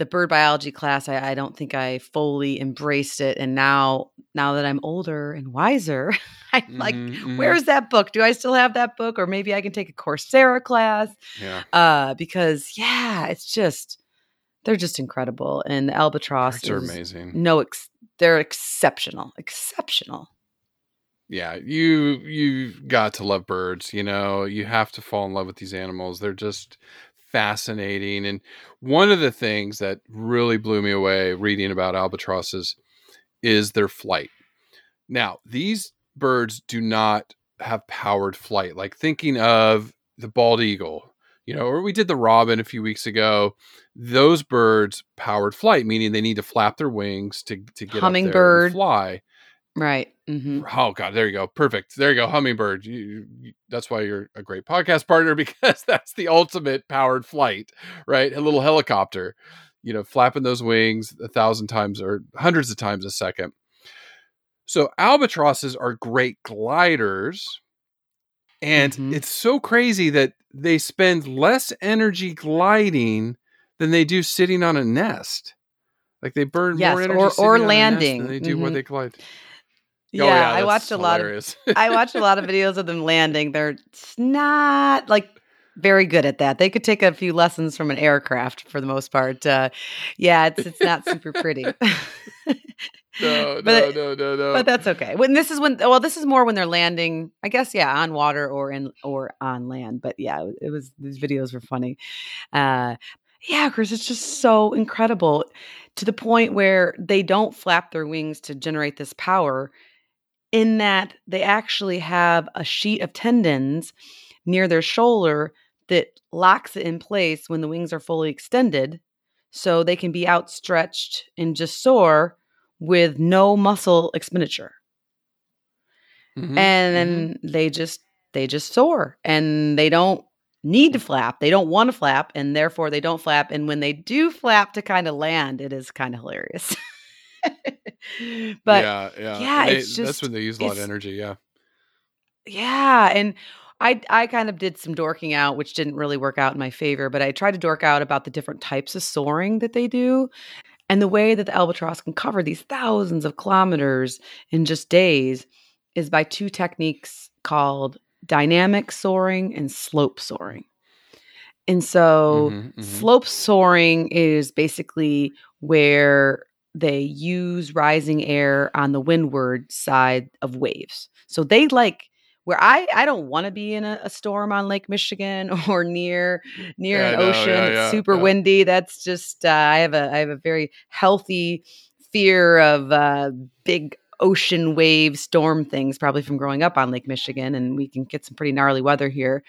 the bird biology class, I, I don't think I fully embraced it. And now, now that I'm older and wiser, I'm mm-hmm, like, mm-hmm. where's that book? Do I still have that book? Or maybe I can take a Coursera class. Yeah. Uh, because yeah, it's just they're just incredible. And the albatross are amazing. No, ex- they're exceptional, exceptional yeah you you got to love birds you know you have to fall in love with these animals they're just fascinating and one of the things that really blew me away reading about albatrosses is their flight. Now these birds do not have powered flight like thinking of the bald eagle you know or we did the robin a few weeks ago. Those birds powered flight meaning they need to flap their wings to to get hummingbird. fly. Right. Mm-hmm. Oh God, there you go. Perfect. There you go. Hummingbird. You, you, that's why you're a great podcast partner because that's the ultimate powered flight, right? A little helicopter, you know, flapping those wings a thousand times or hundreds of times a second. So albatrosses are great gliders, and mm-hmm. it's so crazy that they spend less energy gliding than they do sitting on a nest. Like they burn yes, more energy or, or landing than they do mm-hmm. when they glide. Yeah, oh, yeah I watched a hilarious. lot of I watched a lot of videos of them landing. They're not like very good at that. They could take a few lessons from an aircraft for the most part. Uh, yeah, it's it's not super pretty. no, but, no, no, no, no. But that's okay. When this is when well, this is more when they're landing. I guess yeah, on water or in or on land. But yeah, it was these videos were funny. Uh, yeah, Chris, it's just so incredible to the point where they don't flap their wings to generate this power in that they actually have a sheet of tendons near their shoulder that locks it in place when the wings are fully extended so they can be outstretched and just soar with no muscle expenditure mm-hmm. and then mm-hmm. they just they just soar and they don't need to flap they don't want to flap and therefore they don't flap and when they do flap to kind of land it is kind of hilarious but yeah, yeah, yeah they, it's just that's when they use a lot of energy. Yeah, yeah, and I I kind of did some dorking out, which didn't really work out in my favor. But I tried to dork out about the different types of soaring that they do, and the way that the albatross can cover these thousands of kilometers in just days is by two techniques called dynamic soaring and slope soaring. And so, mm-hmm, mm-hmm. slope soaring is basically where they use rising air on the windward side of waves. So they like where I I don't want to be in a, a, storm on Lake Michigan or near near yeah, an ocean. Yeah, yeah, it's super windy. That's just uh, I have a I have a very healthy fear of uh, big ocean wave storm things, probably from growing up on Lake Michigan, and we can get some pretty gnarly weather here.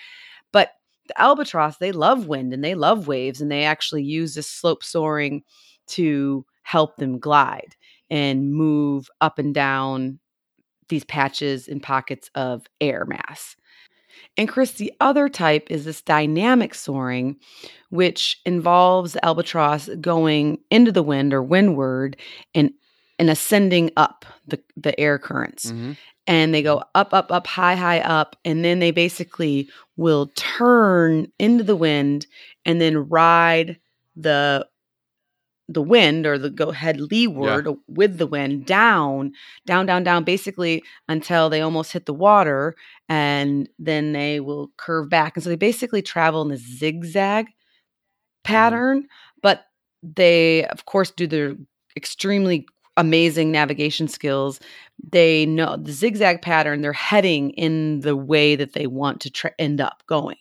But the albatross, they love wind and they love waves, and they actually use this slope soaring to help them glide and move up and down these patches and pockets of air mass. And Chris, the other type is this dynamic soaring, which involves the albatross going into the wind or windward and, and ascending up the, the air currents. Mm-hmm. And they go up, up, up, high, high up. And then they basically will turn into the wind and then ride the the wind or the go head leeward yeah. with the wind down, down, down, down, basically until they almost hit the water and then they will curve back. And so they basically travel in a zigzag mm-hmm. pattern, mm-hmm. but they, of course, do their extremely amazing navigation skills. They know the zigzag pattern, they're heading in the way that they want to tra- end up going.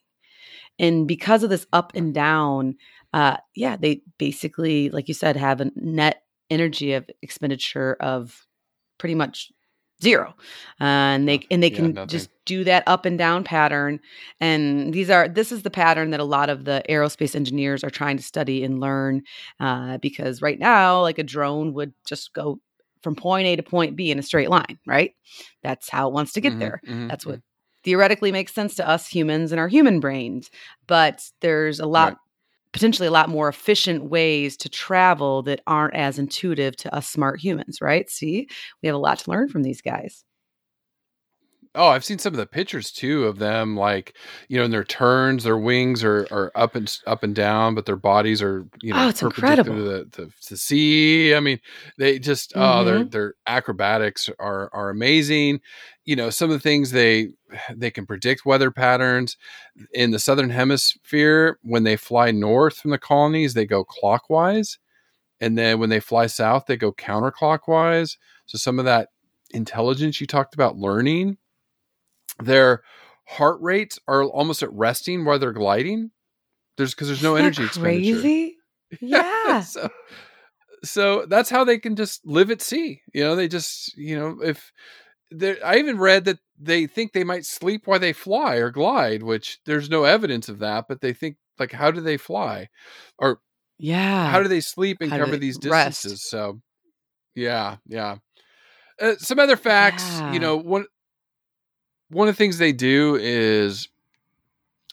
And because of this up and down, uh, yeah, they basically, like you said, have a net energy of expenditure of pretty much zero uh, and they and they can yeah, just do that up and down pattern and these are this is the pattern that a lot of the aerospace engineers are trying to study and learn uh, because right now like a drone would just go from point a to point b in a straight line right? That's how it wants to get mm-hmm, there. mm-hmm, that's what mm-hmm. theoretically makes sense to us humans and our human brains but there's a lot right potentially a lot more efficient ways to travel that aren't as intuitive to us smart humans, right? See, we have a lot to learn from these guys. Oh, I've seen some of the pictures too of them, like you know, in their turns, their wings are, are up and up and down, but their bodies are you know Oh, it's incredible. to the, to sea. I mean, they just oh, their Mhm. their acrobatics are are amazing. You know, some of the things they they can predict weather patterns in the southern hemisphere when they fly north from the colonies, they go clockwise, and then when they fly south, they go counterclockwise. So some of that intelligence you talked about learning their heart rates are almost at resting while they're gliding. There's because there's no Isn't energy expenditure. Crazy. Yeah. so, so that's how they can just live at sea. You know, they just you know if. I even read that they think they might sleep while they fly or glide, which there's no evidence of that. But they think like, how do they fly, or Yeah. how do they sleep and How cover these rest? distances? So, yeah, yeah. Uh, some other facts, Yeah. you know, one one of the things they do is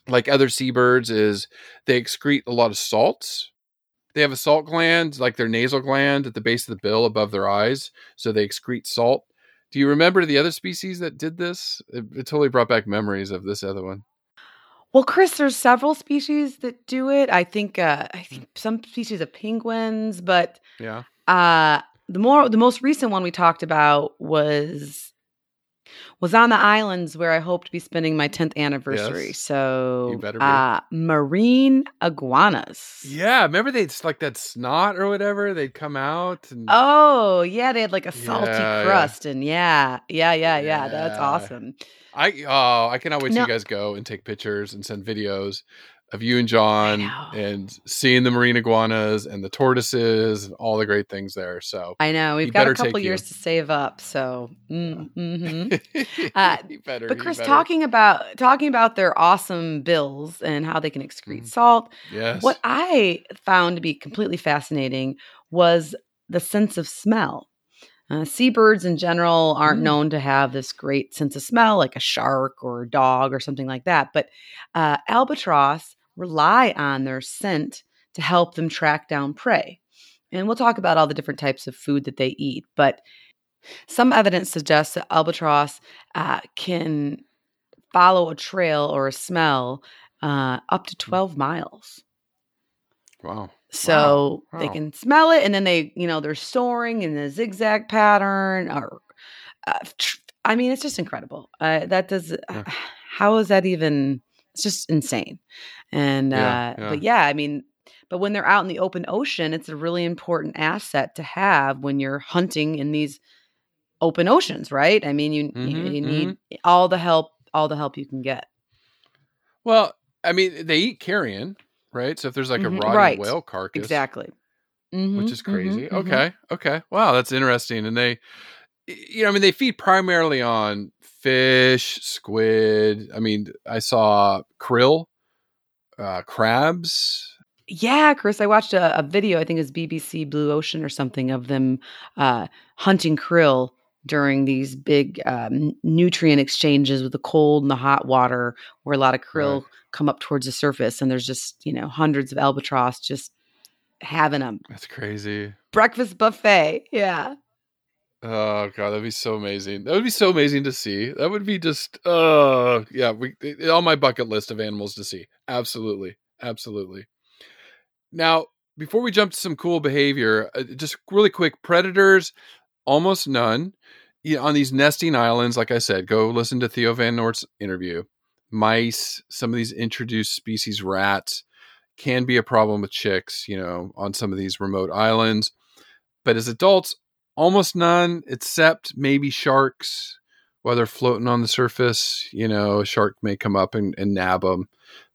like other seabirds is they excrete a lot of salts. They have a salt gland, like their nasal gland at the base of the bill above their eyes, so they excrete salt. Do you remember the other species that did this? It, it totally brought back memories of this other one. Well, Chris, there's several species that do it. I think uh, I think some species of penguins, but Yeah. uh, the more the most recent one we talked about was was on the islands where I hope to be spending my 10th anniversary. Yes. So, uh, marine iguanas. Yeah, remember they'd like that snot or whatever? They'd come out and Oh, yeah, they had like a salty Yeah, yeah. crust and yeah, yeah, yeah, yeah. That's awesome. I oh, I cannot wait till you guys go and take pictures and send videos of you and John and seeing the marine iguanas and the tortoises and all the great things there. So I know. We've got a couple take you. years to save up, so mm, mhm. Uh, better, But Chris, talking about talking about their awesome bills and how they can excrete Mhm. salt, yes, what I found to be completely fascinating was the sense of smell. Uh, seabirds in general aren't Mm. known to have this great sense of smell, like a shark or a dog or something like that. But uh, albatross rely on their scent to help them track down prey. And we'll talk about all the different types of food that they eat. But some evidence suggests that albatross uh, can follow a trail or a smell uh, up to 12 miles. wow, So they wow. can smell it, and then they, you know, they're soaring in a zigzag pattern. Or, uh, tr- I mean, it's just incredible. Uh, that does. Yeah. how is that even? It's just insane. And Yeah, uh, yeah. but yeah, I mean, but when they're out in the open ocean, it's a really important asset to have when you're hunting in these open oceans, right? I mean, you you, Mhm, you need all the help, all the help you can get. Well, I mean, they eat carrion, right? So if there's like Mhm, a rotting right. whale carcass, Exactly. which Mhm, is mhm, crazy. mhm. Okay, okay, wow, that's interesting. And they, you know, I mean, they feed primarily on fish, squid. I mean, I saw krill, uh, crabs. Yeah, Chris, I watched a, a video, I think it was BBC Blue Ocean or something, of them uh, hunting krill during these big um, nutrient exchanges with the cold and the hot water, where a lot of krill Right. come up towards the surface, and there's just you know hundreds of albatross just having them. That's crazy. breakfast buffet. Yeah, Oh god, that'd be so amazing. That would be so amazing to see. That would be just uh yeah, we it- on my bucket list of animals to see. Absolutely. Absolutely. Now, before we jump to some cool behavior, uh, just really quick, predators almost none. Yeah, on these nesting islands, like I said, go listen to Theo Van Noort's interview. Mice, some of these introduced species rats can be a problem with chicks, you know, on some of these remote islands. But as adults, almost none, except maybe sharks. While they're floating on the surface, you know, a shark may come up and, and nab them.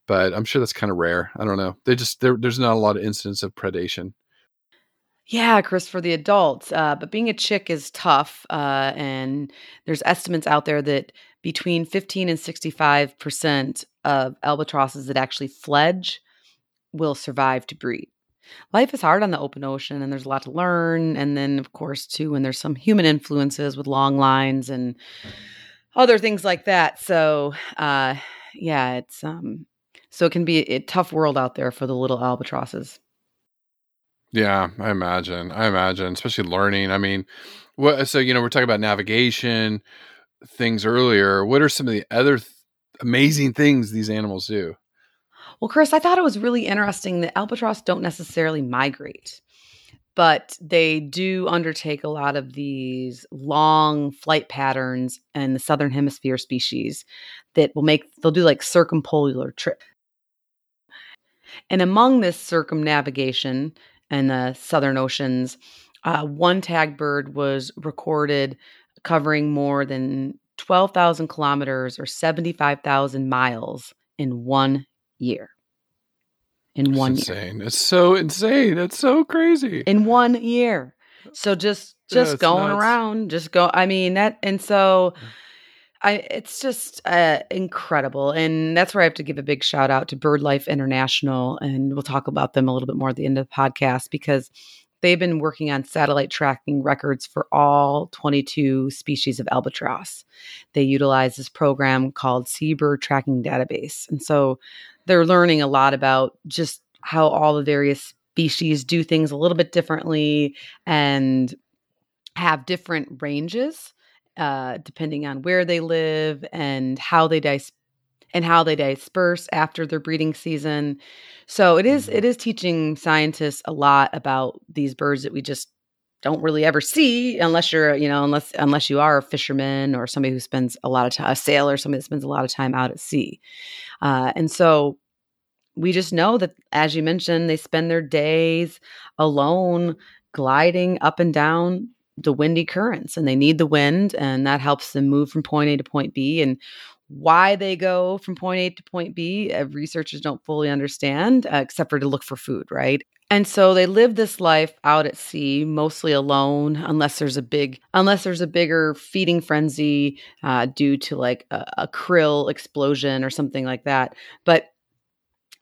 But I'm sure that's kind of rare. I don't know. They just there's not a lot of incidents of predation. yeah, Chris, for the adults. Uh, but being a chick is tough, uh, and there's estimates out there that between 15 and 65 percent of albatrosses that actually fledge will survive to breed. Life is hard on the open ocean, and there's a lot to learn. And then, of course, too, when there's some human influences with long lines and other things like that. So, uh, yeah, it's um, so it can be a tough world out there for the little albatrosses. Yeah, I imagine. I imagine, especially learning. I mean, what? So you know, we're talking about navigation. things earlier. What are some of the other th- amazing things these animals do? Well, Chris, I thought it was really interesting that albatross don't necessarily migrate, but they do undertake a lot of these long flight patterns in the southern hemisphere species that will make they'll do like circumpolar trip. And among this circumnavigation in the southern oceans, uh, one tag bird was recorded covering more than 12,000 kilometers or 75,000 miles in one year. In It's one year. insane. It's so insane. It's so crazy. In one year. So just just it's going nuts. around, just go I mean that and so I it's just uh, incredible and that's where I have to give a big shout out to BirdLife International and we'll talk about them a little bit more at the end of the podcast because they've been working on satellite tracking records for all 22 species of albatross. They utilize this program called Seabird Tracking Database. And so they're learning a lot about just how all the various species do things a little bit differently and have different ranges uh, depending on where they live and how they dis- and how they disperse after their breeding season. So it is Mhm. it is teaching scientists a lot about these birds that we just don't really ever see unless you're you know unless unless you are a fisherman or somebody who spends a lot of time a sailor somebody that spends a lot of time out at sea uh, and so we just know that as you mentioned they spend their days alone gliding up and down the windy currents and they need the wind and that helps them move from point a to point b and why they go from point A to point B, uh, researchers don't fully understand, uh, except for to look for food, right? And so they live this life out at sea, mostly alone, unless there's a big, unless there's a bigger feeding frenzy uh, due to like a, a krill explosion or something like that. But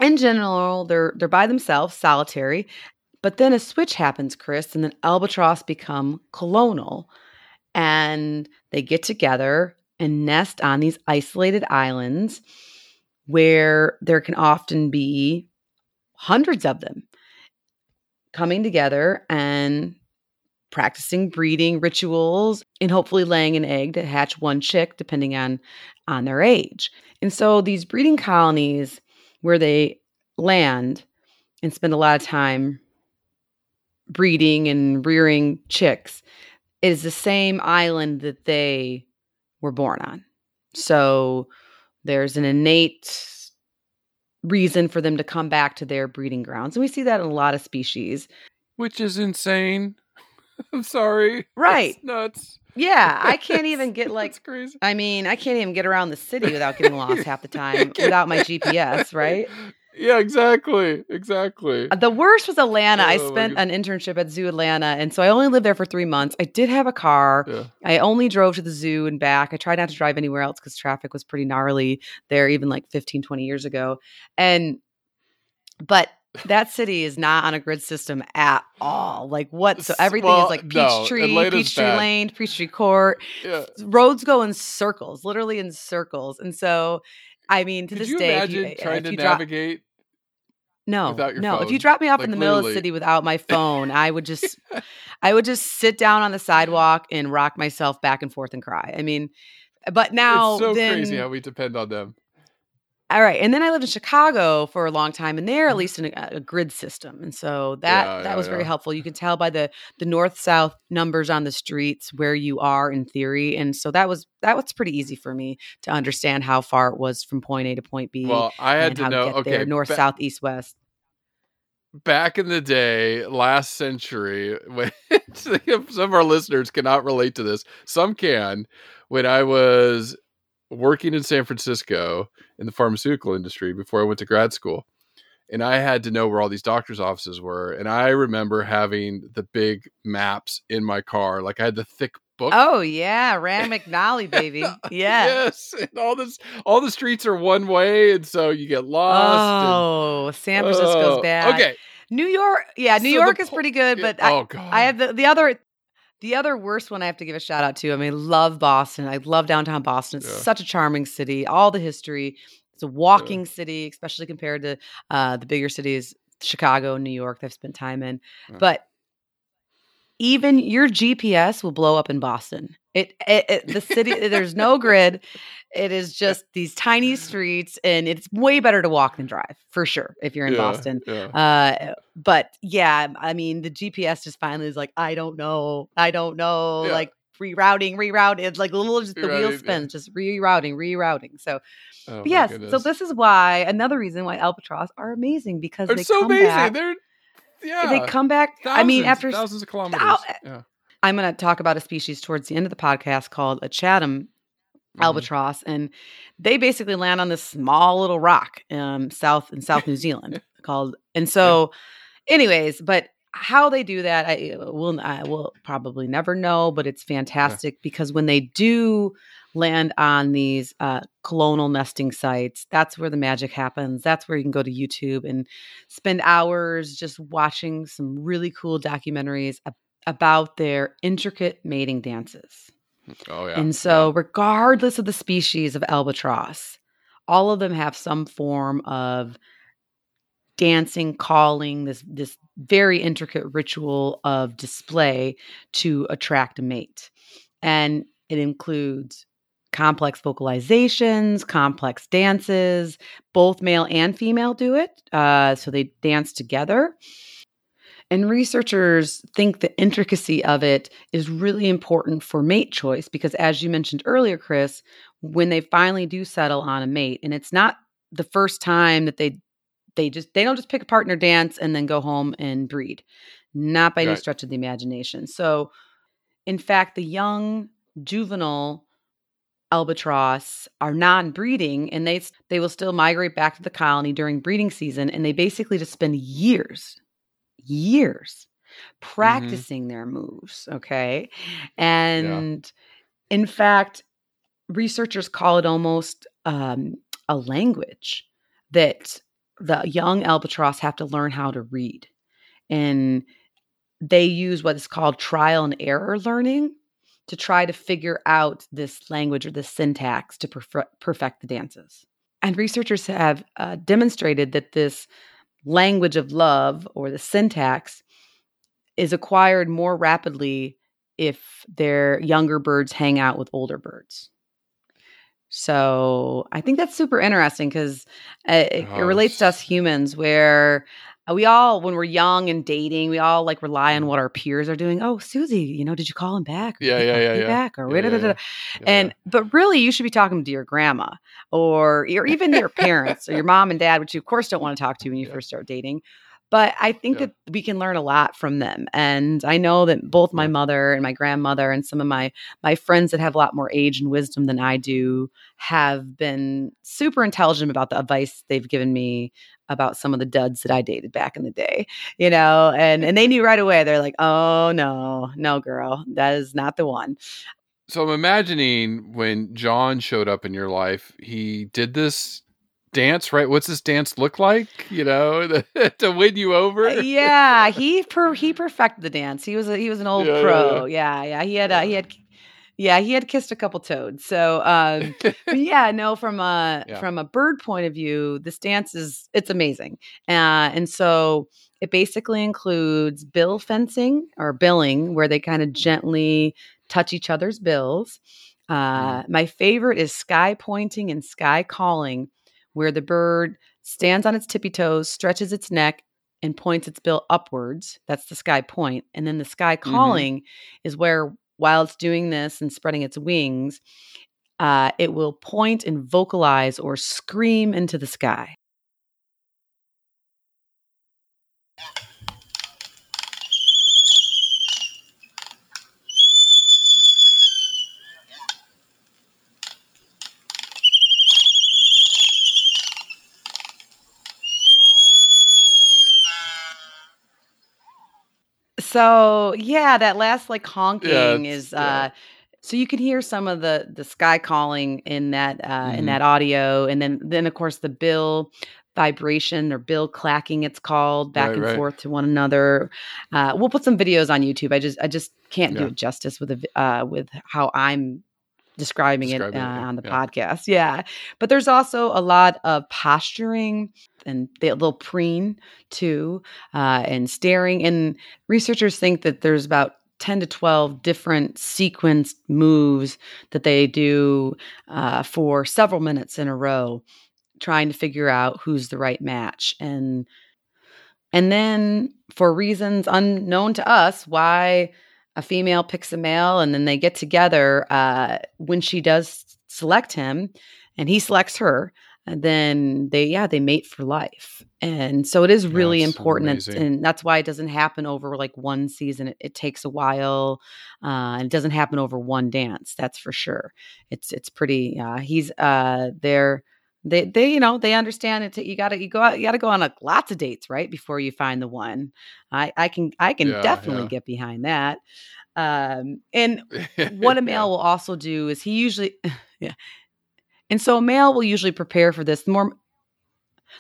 in general, they're they're by themselves, solitary. But then a switch happens, Chris, and then albatross become colonal, and they get together and nest on these isolated islands where there can often be hundreds of them coming together and practicing breeding rituals and hopefully laying an egg to hatch one chick depending on on their age. And so these breeding colonies where they land and spend a lot of time breeding and rearing chicks is the same island that they were born on. So there's an innate reason for them to come back to their breeding grounds. And we see that in a lot of species. Which is insane. I'm sorry. Right. That's nuts. Yeah, I can't even get That's like crazy. I mean, I can't even get around the city without getting lost half the time without my GPS, right? Yeah, exactly. Exactly. Uh, the worst was Atlanta. I Oh, my spent an internship at Zoo Atlanta, and so I only lived there for three months. I did have a car. Yeah. I only drove to the zoo and back. I tried not to drive anywhere else because traffic was pretty gnarly there, even like 15, 20 years ago. And, but that city is not on a grid system at all. Like what? So everything well, is like no, Peachtree, Atlanta's Peachtree bad. Lane, Peachtree Court. Yeah. Roads go in circles, literally in circles. And so, I mean, to Could this you day, imagine if you, trying if to you drop, navigate? no, without your no. If you drop me off Like, in the middle of the city without my phone, I would just, I would just sit down on the sidewalk and rock myself back and forth and cry. I mean, but now it's so then, crazy how we depend on them. All right, and then I lived in Chicago for a long time, and they're at Mhm. least in a, a grid system, and so that Yeah, that yeah, was very helpful. You can tell by the the north south numbers on the streets where you are in theory, and so that was that was pretty easy for me to understand how far it was from point A to point B. Well, I had to know. get Okay, there, north, ba- south, east, west. back in the day, last century, when some of our listeners cannot relate to this, some can. When I was working in San Francisco in the pharmaceutical industry before I went to grad school, and I had to know where all these doctors' offices were, and I remember having the big maps in my car, like I had the thick book. Oh yeah, Rand McNally, baby. Yeah. Yes, and all this, all the streets are one way, and so you get lost. and- Oh, San Francisco's Oh, bad. Okay, New York, yeah, New So York is pretty good, but I, oh god, I have the, the other the other worst one I have to give a shout out to. I mean, I love Boston. I love downtown Boston. It's Yeah. such a charming city. All the history. It's a walking city, especially compared to uh, the bigger cities, Chicago, New York. That I've spent time in. Yeah. But even your GPS will blow up in Boston. It, it, it the city there's no grid. It is just these tiny streets, and it's way better to walk than drive for sure if you're in Yeah, Boston. yeah. Uh, but yeah, I mean, the GPS just finally is like, I don't know, I don't know, Yeah. like rerouting, rerouting. It's like little, just the wheel Rerouting, spins, just rerouting, rerouting. So Oh, yes, so this is why another reason why albatross are amazing because They're they so come amazing. back. They're yeah. They come back. I mean, after thousands of kilometers. thou- yeah. I'm going to talk about a species towards the end of the podcast called a Chatham Mhm. albatross, and they basically land on this small little rock um, south in South New Zealand called. And so, anyways, but how they do that, I will I will probably never know, but it's fantastic because when they do land on these uh, colonial nesting sites, that's where the magic happens. That's where you can go to YouTube and spend hours just watching some really cool documentaries ab- about their intricate mating dances. Oh yeah. And so, regardless of the species of albatross, all of them have some form of dancing, calling, this this very intricate ritual of display to attract a mate. And it includes complex vocalizations, complex dances. Both male and female do it. Uh, so they dance together. And researchers think the intricacy of it is really important for mate choice because, as you mentioned earlier, Chris, when they finally do settle on a mate, and it's not the first time that they they just they don't just pick a partner, dance, and then go home and breed, not by any stretch of the imagination. So, in fact, the young juvenile albatross are non-breeding and they they will still migrate back to the colony during breeding season and they basically just spend years years practicing their moves okay? And in fact researchers call it almost um, a language that the young albatross have to learn how to read. And they use what is called trial and error learning to try to figure out this language or this syntax to perfe- perfect the dances. And researchers have uh, demonstrated that this language of love or the syntax is acquired more rapidly if their younger birds hang out with older birds. So I think that's super interesting because uh, it, it Oh, relates to us humans where Uh, we all, when we're young and dating, we all like rely on mm. what our peers are doing. Oh, Susie, you know, did you call him back? Yeah, yeah, yeah, yeah. Back or Yeah, da- da- da-. Yeah, and but really, you should be talking to your grandma or or even your parents or your mom and dad, which you of course don't want to talk to when you Yeah. first start dating. But I think Yeah. that we can learn a lot from them, and I know that both my mother and my grandmother and some of my my friends that have a lot more age and wisdom than I do have been super intelligent about the advice they've given me about some of the duds that I dated back in the day, you know, and and they knew right away. They're like, "Oh no, no, girl, that is not the one." So I'm imagining when John showed up in your life, he did this dance, right? What's this dance look like? You know, to win you over. Uh, yeah, he per he perfected the dance. He was a, he was an old Yeah, yeah, pro. Yeah, yeah. He had uh, he had yeah he had kissed a couple toads. So um, yeah, no, from a Yeah. from a bird point of view, this dance is it's amazing. Uh, and so it basically includes bill fencing or billing, where they kind of gently touch each other's bills. Uh, My favorite is sky pointing and sky calling, where the bird stands on its tippy toes, stretches its neck, and points its bill upwards. That's the sky point. And then the sky calling is where, while it's doing this and spreading its wings, uh, it will point and vocalize or scream into the sky. So yeah, that last like honking it's- is yeah. uh so you can hear some of the the sky calling in that uh in Mhm. that audio and then then of course the bill vibration or bill clacking it's called back Right, and right. forth to one another. Uh we'll put some videos on YouTube. I just I just can't do it justice with a uh with how I'm describing, it, uh, it, on the yeah. podcast. Yeah. But there's also a lot of posturing and the little preen too uh, and staring. And researchers think that there's about 10 to 12 different sequenced moves that they do uh, for several minutes in a row trying to figure out who's the right match and and then for reasons unknown to us why a female picks a male and then they get together uh, when she does select him and he selects her and then they yeah they mate for life. And so it is really that's important and, and, that's why it doesn't happen over like one season. It, it takes a while uh, and it doesn't happen over one dance that's for sure. It's it's pretty uh, he's uh they're they they you know they understand it you gotta you go out you gotta go on a, lots of dates right before you find the one. I i can i can yeah, definitely yeah. get behind that. Um and what a male yeah. will also do is he usually yeah and so a male will usually prepare for this. The more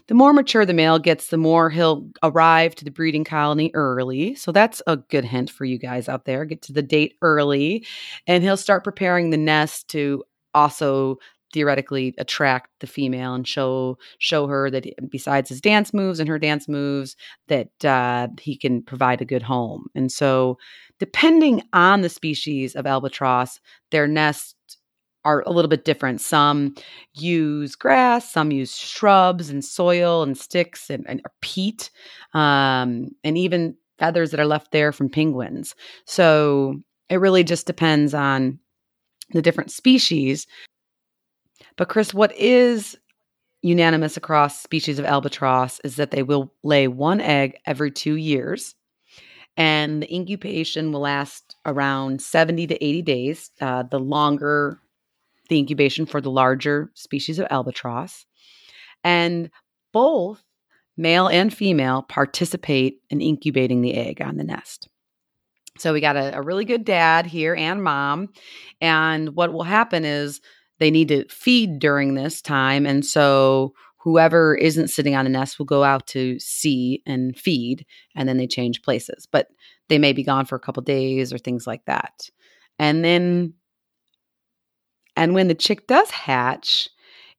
the more mature the male gets, the more he'll arrive to the breeding colony early. So that's a good hint for you guys out there. Get to the date early and he'll start preparing the nest to also theoretically attract the female and show show her that besides his dance moves and her dance moves that uh, he can provide a good home and so depending on the species of albatross their nest are a little bit different. Some use grass, some use shrubs and soil and sticks and, and peat, um, and even feathers that are left there from penguins. So it really just depends on the different species. But, Chris, what is unanimous across species of albatross is that they will lay one egg every two years. And the incubation will last around 70 to 80 days. Uh, the longer the incubation for the larger species of albatross. And both male and female participate in incubating the egg on the nest. So we got a, a, really good dad here and mom. And what will happen is they need to feed during this time. And so whoever isn't sitting on the nest will go out to sea and feed, and then they change places. But they may be gone for a couple days or things like that. And then and when the chick does hatch,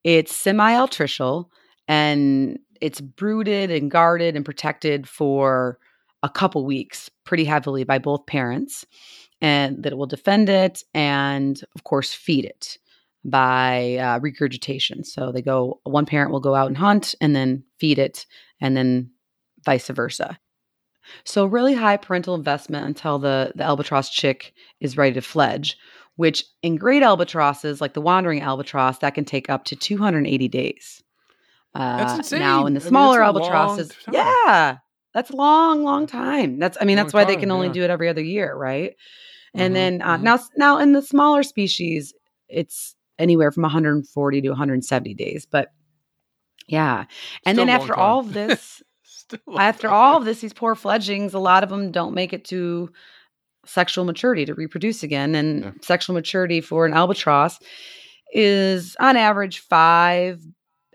it's semi altricial and it's brooded and guarded and protected for a couple weeks pretty heavily by both parents and that it will defend it and of course feed it by uh, regurgitation. So they go one parent will go out and hunt and then feed it and then vice versa. So really high parental investment until the the albatross chick is ready to fledge which in great albatrosses, like the wandering albatross, that can take up to 280 days. Uh, that's insane. Now, in the smaller I mean, albatrosses, yeah, that's a long, long time. That's, I mean, that's why time, they can only yeah. do it every other year, right? And mm-hmm, then uh, mm-hmm. now, now in the smaller species, it's anywhere from 140 to 170 days. But yeah, and Still then after all of this, after all of this, these poor fledglings, a lot of them don't make it to sexual maturity to reproduce again. And yeah. sexual maturity for an albatross is on average five,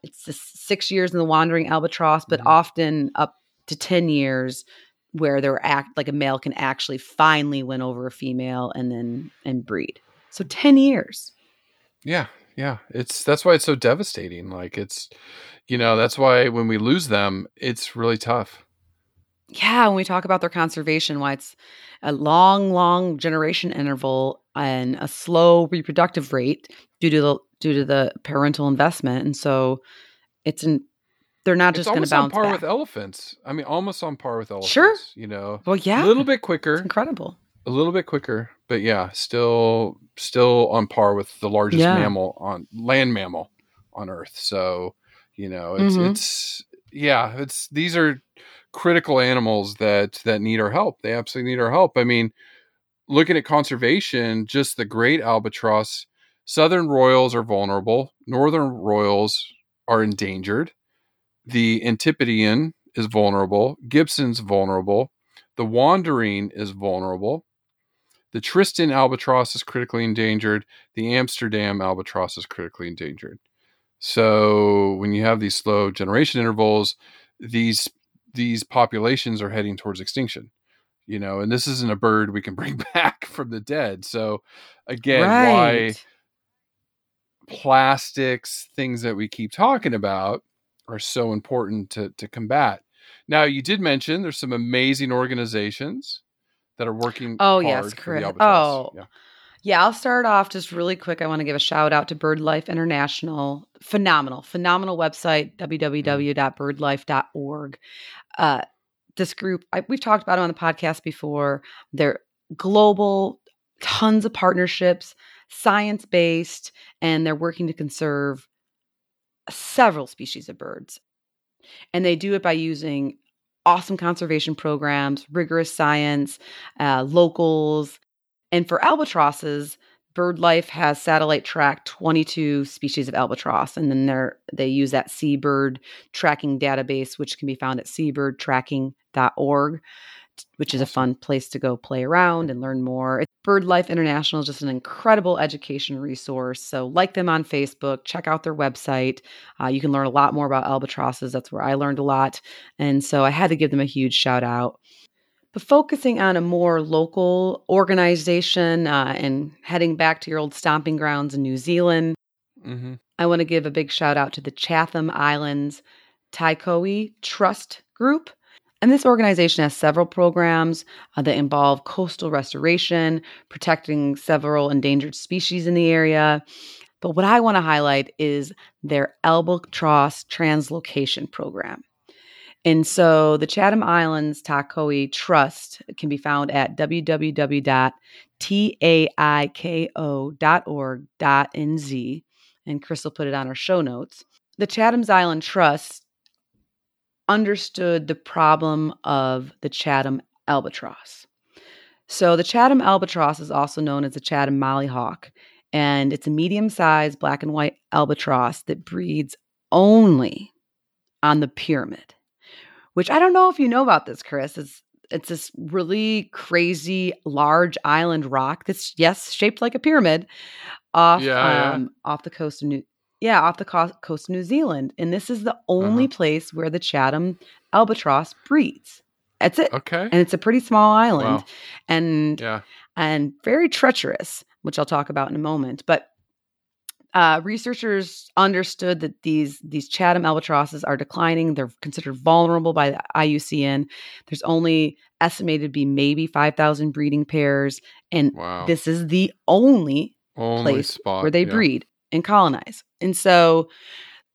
it's six years in the wandering albatross, but mm-hmm. often up to 10 years where they're act like a male can actually finally win over a female and then and breed. So 10 years. Yeah. Yeah. It's that's why it's so devastating. Like it's you know, that's why when we lose them, it's really tough. Yeah, when we talk about their conservation, why it's a long, long generation interval and a slow reproductive rate due to the due to the parental investment, and so it's in they're not just going to bounce on par back. with elephants. I mean, almost on par with elephants. Sure, you know. Well, yeah, a little bit quicker. It's incredible. A little bit quicker, but yeah, still still on par with the largest yeah. mammal on land mammal on Earth. So you know, it's mm-hmm. it's yeah, it's these are critical animals that that need our help. They absolutely need our help. I mean, looking at conservation, just the great albatross, southern royals are vulnerable, northern royals are endangered. The Antipodean is vulnerable, Gibson's vulnerable, the wandering is vulnerable. The Tristan albatross is critically endangered. The Amsterdam albatross is critically endangered. So when you have these slow generation intervals, these these populations are heading towards extinction you know and this isn't a bird we can bring back from the dead so again right. why plastics things that we keep talking about are so important to, to combat now you did mention there's some amazing organizations that are working. Oh, yes, hard for the correct. Oh. yeah. Yeah, I'll start off just really quick. I want to give a shout out to BirdLife International. Phenomenal, phenomenal website, www.birdlife.org. Uh, this group, I, we've talked about them on the podcast before. They're global, tons of partnerships, science based, and they're working to conserve several species of birds. And they do it by using awesome conservation programs, rigorous science, uh, locals, and for albatrosses, BirdLife has satellite tracked 22 species of albatross, and then they they use that seabird tracking database, which can be found at seabirdtracking.org, which is a fun place to go play around and learn more. BirdLife International is just an incredible education resource. So, like them on Facebook, check out their website. Uh, you can learn a lot more about albatrosses. That's where I learned a lot, and so I had to give them a huge shout out but focusing on a more local organization uh, and heading back to your old stomping grounds in New Zealand, Mm-hmm. I want to give a big shout out to the Chatham Islands Taiko Trust Group. And this organization has several programs uh, that involve coastal restoration, protecting several endangered species in the area. But what I want to highlight is their albatross translocation program. And so the Chatham Islands Taiko Trust can be found at www.taiko.org.nz. And Chris will put it on our show notes. The Chatham Island Trust understood the problem of the Chatham albatross. So the Chatham albatross is also known as the Chatham mollymawk, and it's a medium-sized black and white albatross that breeds only on the pyramid which I don't know if you know about this, Chris. It's it's this really crazy large island rock that's yes shaped like a pyramid off Yeah, yeah. um off the coast of New yeah off the co- coast of New Zealand, and this is the only Uh-huh. place where the Chatham albatross breeds. That's it, Okay. and it's a pretty small island, Wow. and Yeah. and very treacherous, which I'll talk about in a moment. But uh, researchers understood that these these Chatham albatrosses are declining. They're considered vulnerable by the IUCN. There's only estimated to be maybe 5,000 breeding pairs, and Wow. this is the only Only place spot where they yeah. breed and colonize. And so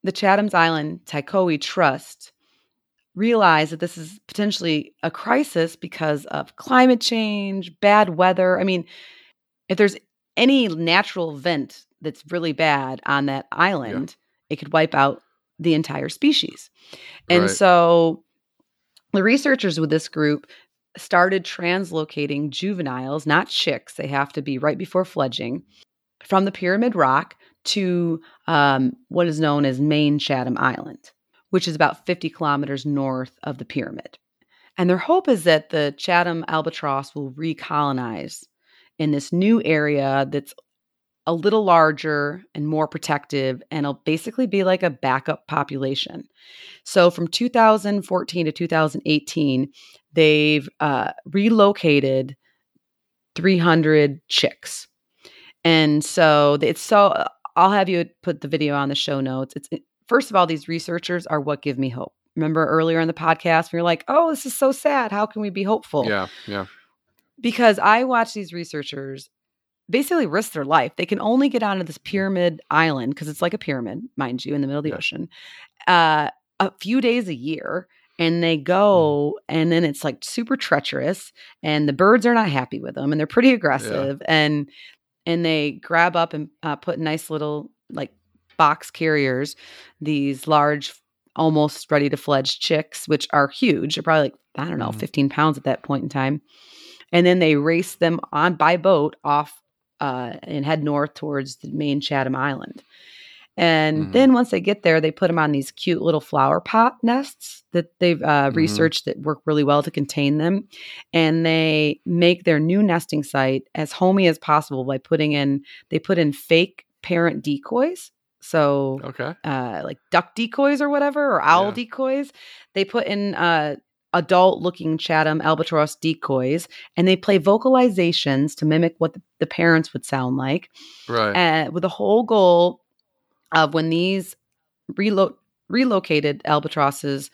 the Chatham's Island Taiko Trust realized that this is potentially a crisis because of climate change, bad weather. I mean, if there's any natural event that's really bad on that island, it could wipe out the entire species. And Right. so the researchers with this group started translocating juveniles, not chicks, they have to be right before fledging, from the Pyramid Rock to um, what is known as Main Chatham Island, which is about 50 kilometers north of the pyramid. And their hope is that the Chatham albatross will recolonize in this new area that's a little larger and more protective, and it'll basically be like a backup population. So from 2014 to 2018, they've uh, relocated 300 chicks. And so it's so, I'll have you put the video on the show notes. It's first of all, these researchers are what give me hope. Remember earlier in the podcast, we were like, oh, this is so sad. How can we be hopeful? Yeah. Yeah. Because I watch these researchers basically risk their life. They can only get onto this pyramid island because it's like a pyramid, mind you, in the middle of the Yeah. ocean, uh, a few days a year. And they go, and then it's like super treacherous, and the birds are not happy with them, and they're pretty aggressive, and and they grab up and uh, put nice little like box carriers, these large, almost ready to fledge chicks, which are huge. They're probably like I don't know, Mhm. fifteen pounds at that point in time and then they race them on by boat off uh, and head north towards the main Chatham Island. And Mhm. then once they get there, they put them on these cute little flower pot nests that they've uh, Mhm. researched that work really well to contain them. And they make their new nesting site as homey as possible by putting in, they put in fake parent decoys. So Okay. uh, like duck decoys or whatever, or owl Yeah. decoys. They put in uh, adult looking Chatham albatross decoys and they play vocalizations to mimic what the, parents would sound like, Right. uh, with the whole goal of when these relo- relocated albatrosses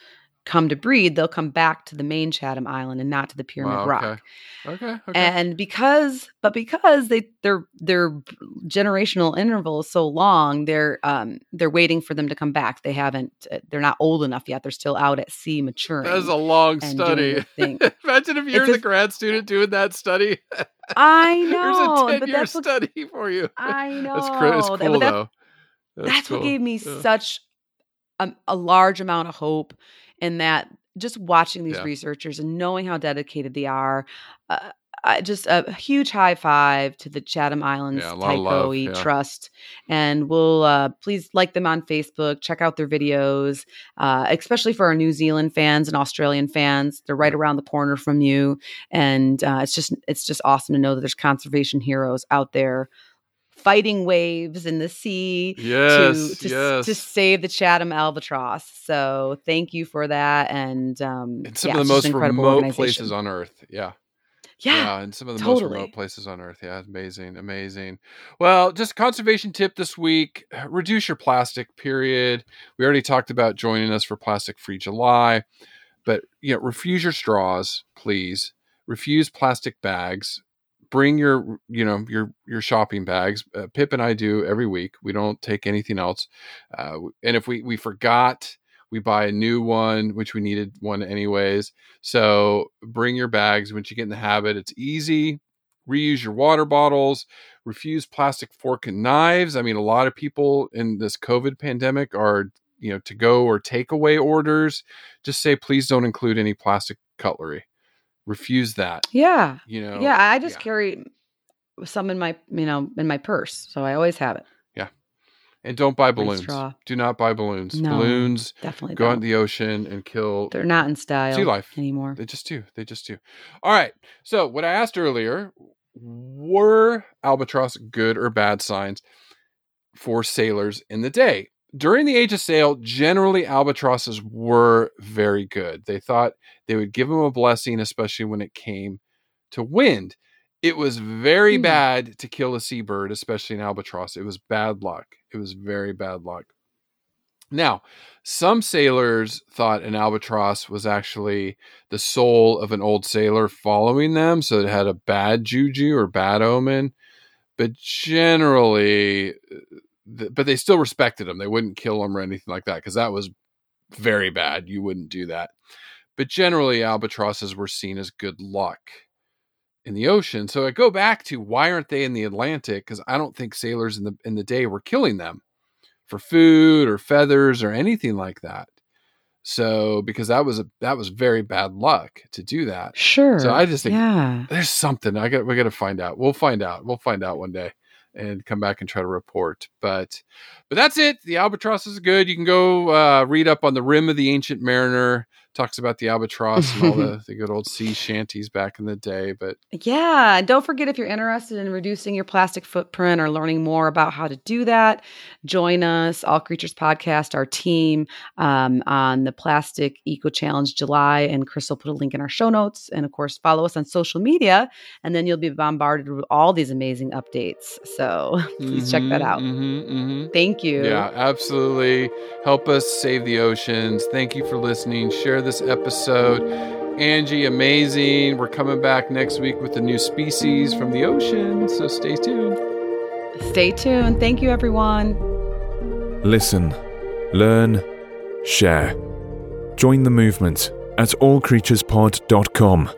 come to breed, they'll come back to the main Chatham Island and not to the Pyramid Wow, Rock. okay. Okay. Okay. And because, but because they their their generational interval is so long, they're um they're waiting for them to come back. They haven't. uh, They're not old enough yet. They're still out at sea maturing. that is a long study. Imagine if you're It's the a- grad student doing that study. I There's know, a ten-year study for you. I know. That's, it's cool, that- though. that's what cool. gave me Yeah. such a, a large amount of hope in that just watching these Yeah. researchers and knowing how dedicated they are uh, I just a huge high five to the Chatham Islands Yeah, a lot of love, Taiko yeah. Trust, and we'll uh, please like them on Facebook. Check out their videos, uh, especially for our New Zealand fans and Australian fans. They're right around the corner from you, and uh, it's just it's just awesome to know that there's conservation heroes out there fighting waves in the sea Yes, to, to, yes. to save the Chatham albatross. So thank you for that. And um, in some yeah, of the most remote places on Earth. Yeah. Yeah, and some of the most remote places on Earth. Yeah, amazing, amazing. Well, just conservation tip this week: reduce your plastic. Period. We already talked about joining us for Plastic Free July, but you know, refuse your straws, please. Refuse plastic bags. Bring your, you know, your your shopping bags. Uh, Pip and I do every week. We don't take anything else. Uh, and if we we forgot, we buy a new one, which we needed one anyways. So bring your bags once you get in the habit. It's easy. Reuse your water bottles. Refuse plastic fork and knives. I mean, a lot of people in this COVID pandemic are, you know, to go or takeaway orders. Just say, please don't include any plastic cutlery. Refuse that. yeah, You know. yeah. I just yeah. carry some in my you know in my purse, so I always have it. Yeah, and don't buy balloons. Do not buy balloons. No. Balloons Definitely go out in the ocean and kill They're not in style sea life. anymore. They just do. They just do. All right. So, what I asked earlier were albatross good or bad signs for sailors in the day? During the age of sail, generally albatrosses were very good. They thought they would give them a blessing, especially when it came to wind. It was very Hmm. bad to kill a seabird, especially an albatross. It was bad luck. It was very bad luck. Now, some sailors thought an albatross was actually the soul of an old sailor following them, so it had a bad juju or bad omen. But generally, uh, th- but they still respected them. They wouldn't kill them or anything like that because that was very bad. You wouldn't do that. But generally, albatrosses were seen as good luck in the ocean. So I go back to why aren't they in the Atlantic? Because I don't think sailors in the in the day were killing them for food or feathers or anything like that. So because that was a that was very bad luck to do that. Sure. So I just think yeah. there's something I got we got to find out. We'll find out. We'll find out one day and come back and try to report. But but that's it. The albatross is good. You can go uh, read up on the rime of the ancient mariner. Talks about the albatross and all the, the good old sea shanties back in the day. But Yeah. Don't forget if you're interested in reducing your plastic footprint or learning more about how to do that, join us, All Creatures Podcast, our team, um, on the Plastic Eco Challenge July. And Chris will put a link in our show notes. And of course, follow us on social media. And then you'll be bombarded with all these amazing updates. So please check that Mhm, out. mhm, mhm. Thank you. Yeah, absolutely. Help us save the oceans. Thank you for listening. Share this episode. Angie, amazing. We're coming back next week with a new species from the ocean. So stay tuned. Stay tuned. Thank you, everyone. Listen, learn, share. Join the movement at allcreaturespod.com.